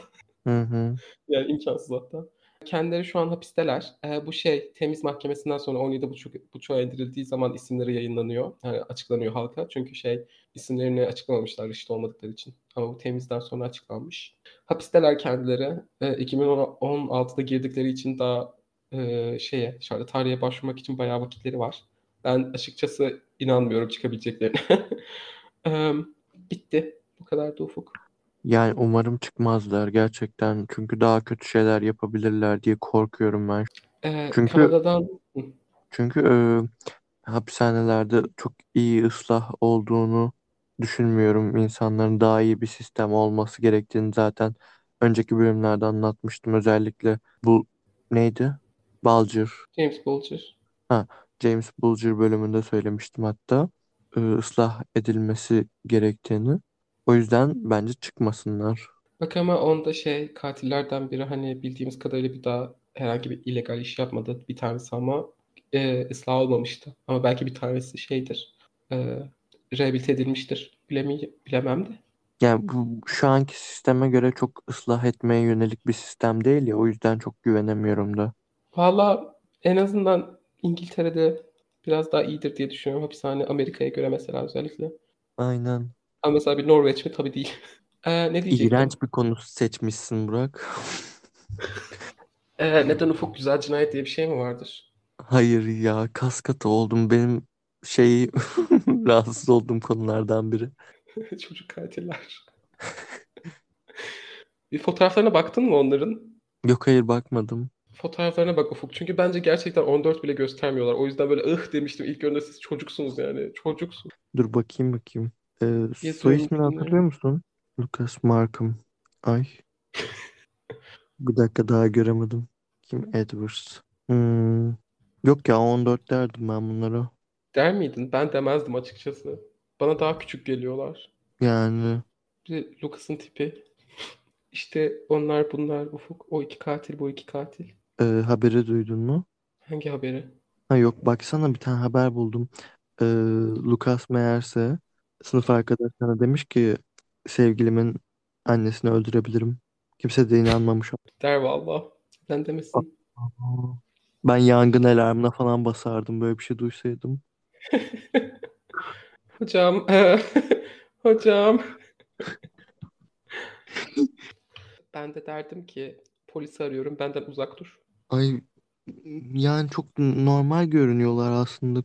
Hı hı. [laughs] Yani imkansız hatta. Kendileri şu an hapisteler. Ee, bu şey temiz mahkemesinden sonra 17.5'a indirildiği zaman isimleri yayınlanıyor. Yani açıklanıyor halka. Çünkü şey isimlerini açıklamamışlar reşit olmadıkları için. Ama bu temizden sonra açıklanmış. Hapisteler kendileri. Ee, 2016'da girdikleri için daha e, şeye, şöyle tarihe başvurmak için bayağı vakitleri var. Ben açıkçası inanmıyorum çıkabileceklerine. [laughs] Ee, bitti. Bu kadar da ufuk. Yani umarım çıkmazlar gerçekten. Çünkü daha kötü şeyler yapabilirler diye korkuyorum ben. Ee, Çünkü Kanada'dan çünkü e, hapishanelerde çok iyi ıslah olduğunu düşünmüyorum. İnsanların daha iyi bir sistem olması gerektiğini zaten önceki bölümlerde anlatmıştım. Özellikle bu neydi? Bulger. James Bulger. Ha, James Bulger bölümünde söylemiştim hatta. E, ıslah edilmesi gerektiğini. O yüzden bence çıkmasınlar. Bak ama onda şey katillerden biri hani bildiğimiz kadarıyla bir daha herhangi bir illegal iş yapmadı bir tanesi ama e, ıslah olmamıştı. Ama belki bir tanesi şeydir. E, rehabilite edilmiştir. Bilemey bilemem de. Yani bu şu anki sisteme göre çok ıslah etmeye yönelik bir sistem değil ya o yüzden çok güvenemiyorum da. Valla en azından İngiltere'de biraz daha iyidir diye düşünüyorum. Hapishane Amerika'ya göre mesela özellikle. Aynen. Ama mesela bir Norveç mi? Tabii değil. Ee, ne diyecektim? İğrenç bir konu seçmişsin Burak. [laughs] Ee, neden Ufuk Güzel Cinayet diye bir şey mi vardır? Hayır ya kas katı oldum. Benim şey [laughs] rahatsız olduğum konulardan biri. [laughs] Çocuk katiller. [laughs] bir fotoğraflarına baktın mı onların? Yok hayır bakmadım. Fotoğraflarına bak Ufuk. Çünkü bence gerçekten 14 bile göstermiyorlar. O yüzden böyle ıh demiştim. İlk gördüğümde siz çocuksunuz yani. Çocuksun. Dur bakayım bakayım. Ee, soy ismini hatırlıyor musun? Lucas Markham. Ay. Bir dakika daha göremedim. Kim Edwards? Hmm. Yok ya 14 derdim ben bunlara. Der miydin? Ben demezdim açıkçası. Bana daha küçük geliyorlar. Yani Bir Lucas'ın tipi. İşte onlar bunlar Ufuk. O iki katil, bu iki katil. e, haberi duydun mu? Hangi haberi? Ha yok baksana bir tane haber buldum. Ee, Lucas meğerse sınıf arkadaşlarına demiş ki sevgilimin annesini öldürebilirim. Kimse de inanmamış. Der valla. Sen demesin. Ben yangın alarmına falan basardım böyle bir şey duysaydım. [laughs] Hocam. [laughs] Hocam. Ben de derdim ki polisi arıyorum benden uzak dur. Ay yani çok normal görünüyorlar aslında.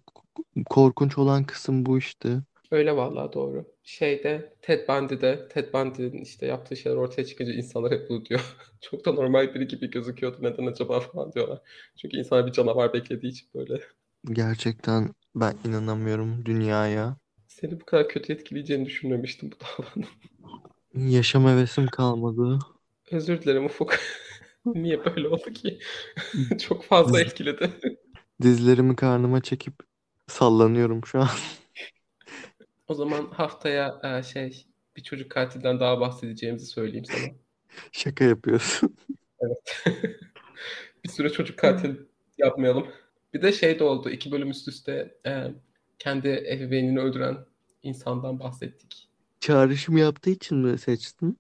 Korkunç olan kısım bu işte. Öyle vallahi doğru. Şeyde Ted Bundy'de Ted Bundy'nin işte yaptığı şeyler ortaya çıkınca insanlar hep bunu diyor. [laughs] Çok da normal biri gibi gözüküyordu. Neden acaba falan diyorlar. Çünkü insanlar bir canavar beklediği için böyle. Gerçekten ben inanamıyorum dünyaya. Seni bu kadar kötü etkileyeceğini düşünmemiştim bu davanın. Yaşam hevesim kalmadı. Özür dilerim Ufuk. [laughs] Niye böyle oldu ki? [laughs] Çok fazla etkiledi. Dizlerimi karnıma çekip sallanıyorum şu an. O zaman haftaya e, şey bir çocuk katilden daha bahsedeceğimizi söyleyeyim sana. [laughs] Şaka yapıyorsun. Evet. Bir süre çocuk katil yapmayalım. Bir de şey de oldu. iki bölüm üst üste e, kendi ebeveynini öldüren insandan bahsettik. Çağrışım yaptığı için mi seçtin?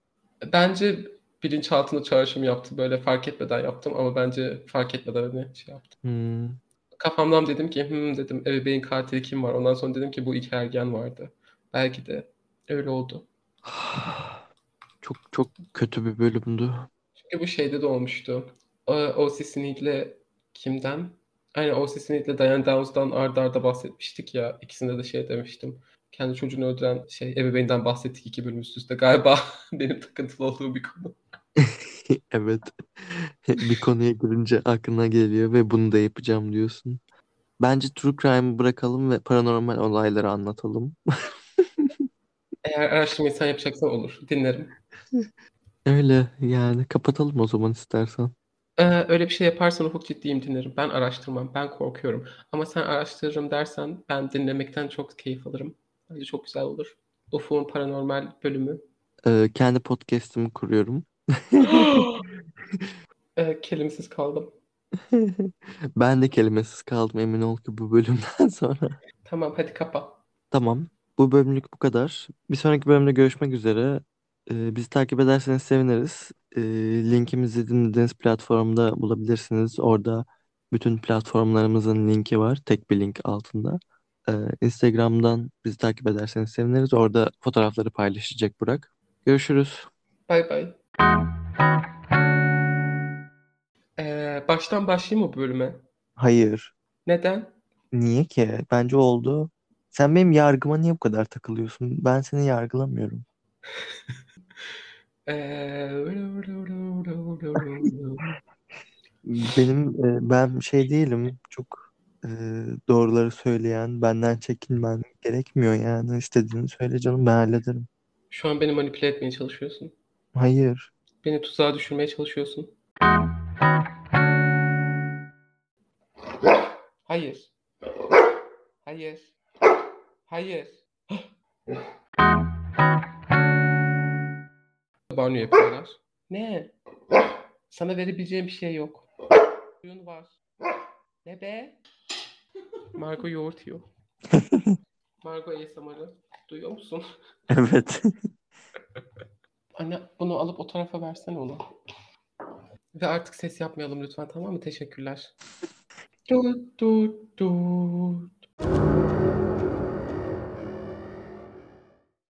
Bence bilinçaltında çağrışım yaptı. Böyle fark etmeden yaptım ama bence fark etmeden hani şey yaptım. Hmm. Kafamdan dedim ki hmm dedim ebeveyn katili kim var? Ondan sonra dedim ki bu iki ergen vardı. Belki de öyle oldu. [sighs] Çok çok kötü bir bölümdü. Çünkü bu şeyde de olmuştu. O, O.C. Sneed'le kimden? Aynen O.C. Sneed'le Diane Downs'dan arda arda bahsetmiştik ya. İkisinde de şey demiştim. Kendi çocuğunu öldüren şey ebeveynden bahsettik iki bölüm üst üste. Galiba [laughs] benim takıntılı olduğum bir konu. [laughs] Evet. [laughs] Bir konuya girince aklına geliyor ve bunu da yapacağım diyorsun. Bence True Crime'ı bırakalım ve paranormal olayları anlatalım. Eğer araştırmayı sen yapacaksan olur. Dinlerim. Öyle yani kapatalım o zaman istersen. Ee, öyle bir şey yaparsan Ufuk ciddiyim dinlerim. Ben araştırmam. Ben korkuyorum. Ama sen araştırırım dersen ben dinlemekten çok keyif alırım. Bence çok güzel olur. Ufuk'un paranormal bölümü. Ee, kendi podcast'imi kuruyorum. [gasps] Ee, kelimesiz kaldım. [laughs] Ben de kelimesiz kaldım emin ol ki bu bölümden [laughs] sonra. Tamam hadi kapa. Tamam. Bu bölümlük bu kadar. Bir sonraki bölümde görüşmek üzere. Ee, bizi takip ederseniz seviniriz. Ee, linkimizi dinlediğiniz platformda bulabilirsiniz. Orada bütün platformlarımızın linki var. Tek bir link altında. Ee, Instagram'dan bizi takip ederseniz seviniriz. Orada fotoğrafları paylaşacak Burak. Görüşürüz. Bay bay. Ee, baştan başlayayım mı bu bölüme? Hayır. Neden? Niye ki? Bence oldu. Sen benim yargıma niye bu kadar takılıyorsun? Ben seni yargılamıyorum. [laughs] Benim e, ben şey değilim. Çok e, doğruları söyleyen, benden çekinmen gerekmiyor yani. İstediğini söyle canım ben hallederim. Şu an beni manipüle etmeye çalışıyorsun. Hayır. Beni tuzağa düşürmeye çalışıyorsun. Hayır. Hayır. Hayır. Banyo yapıyorlar. Ne? Sana verebileceğim bir şey yok. Suyun var. Ne be? Margo yoğurt yiyor. [laughs] Margo ASMR'ı. Duyuyor musun? Evet. [laughs] Anne bunu alıp o tarafa versene ona. Ve artık ses yapmayalım lütfen tamam mı? Teşekkürler. Du, du, du.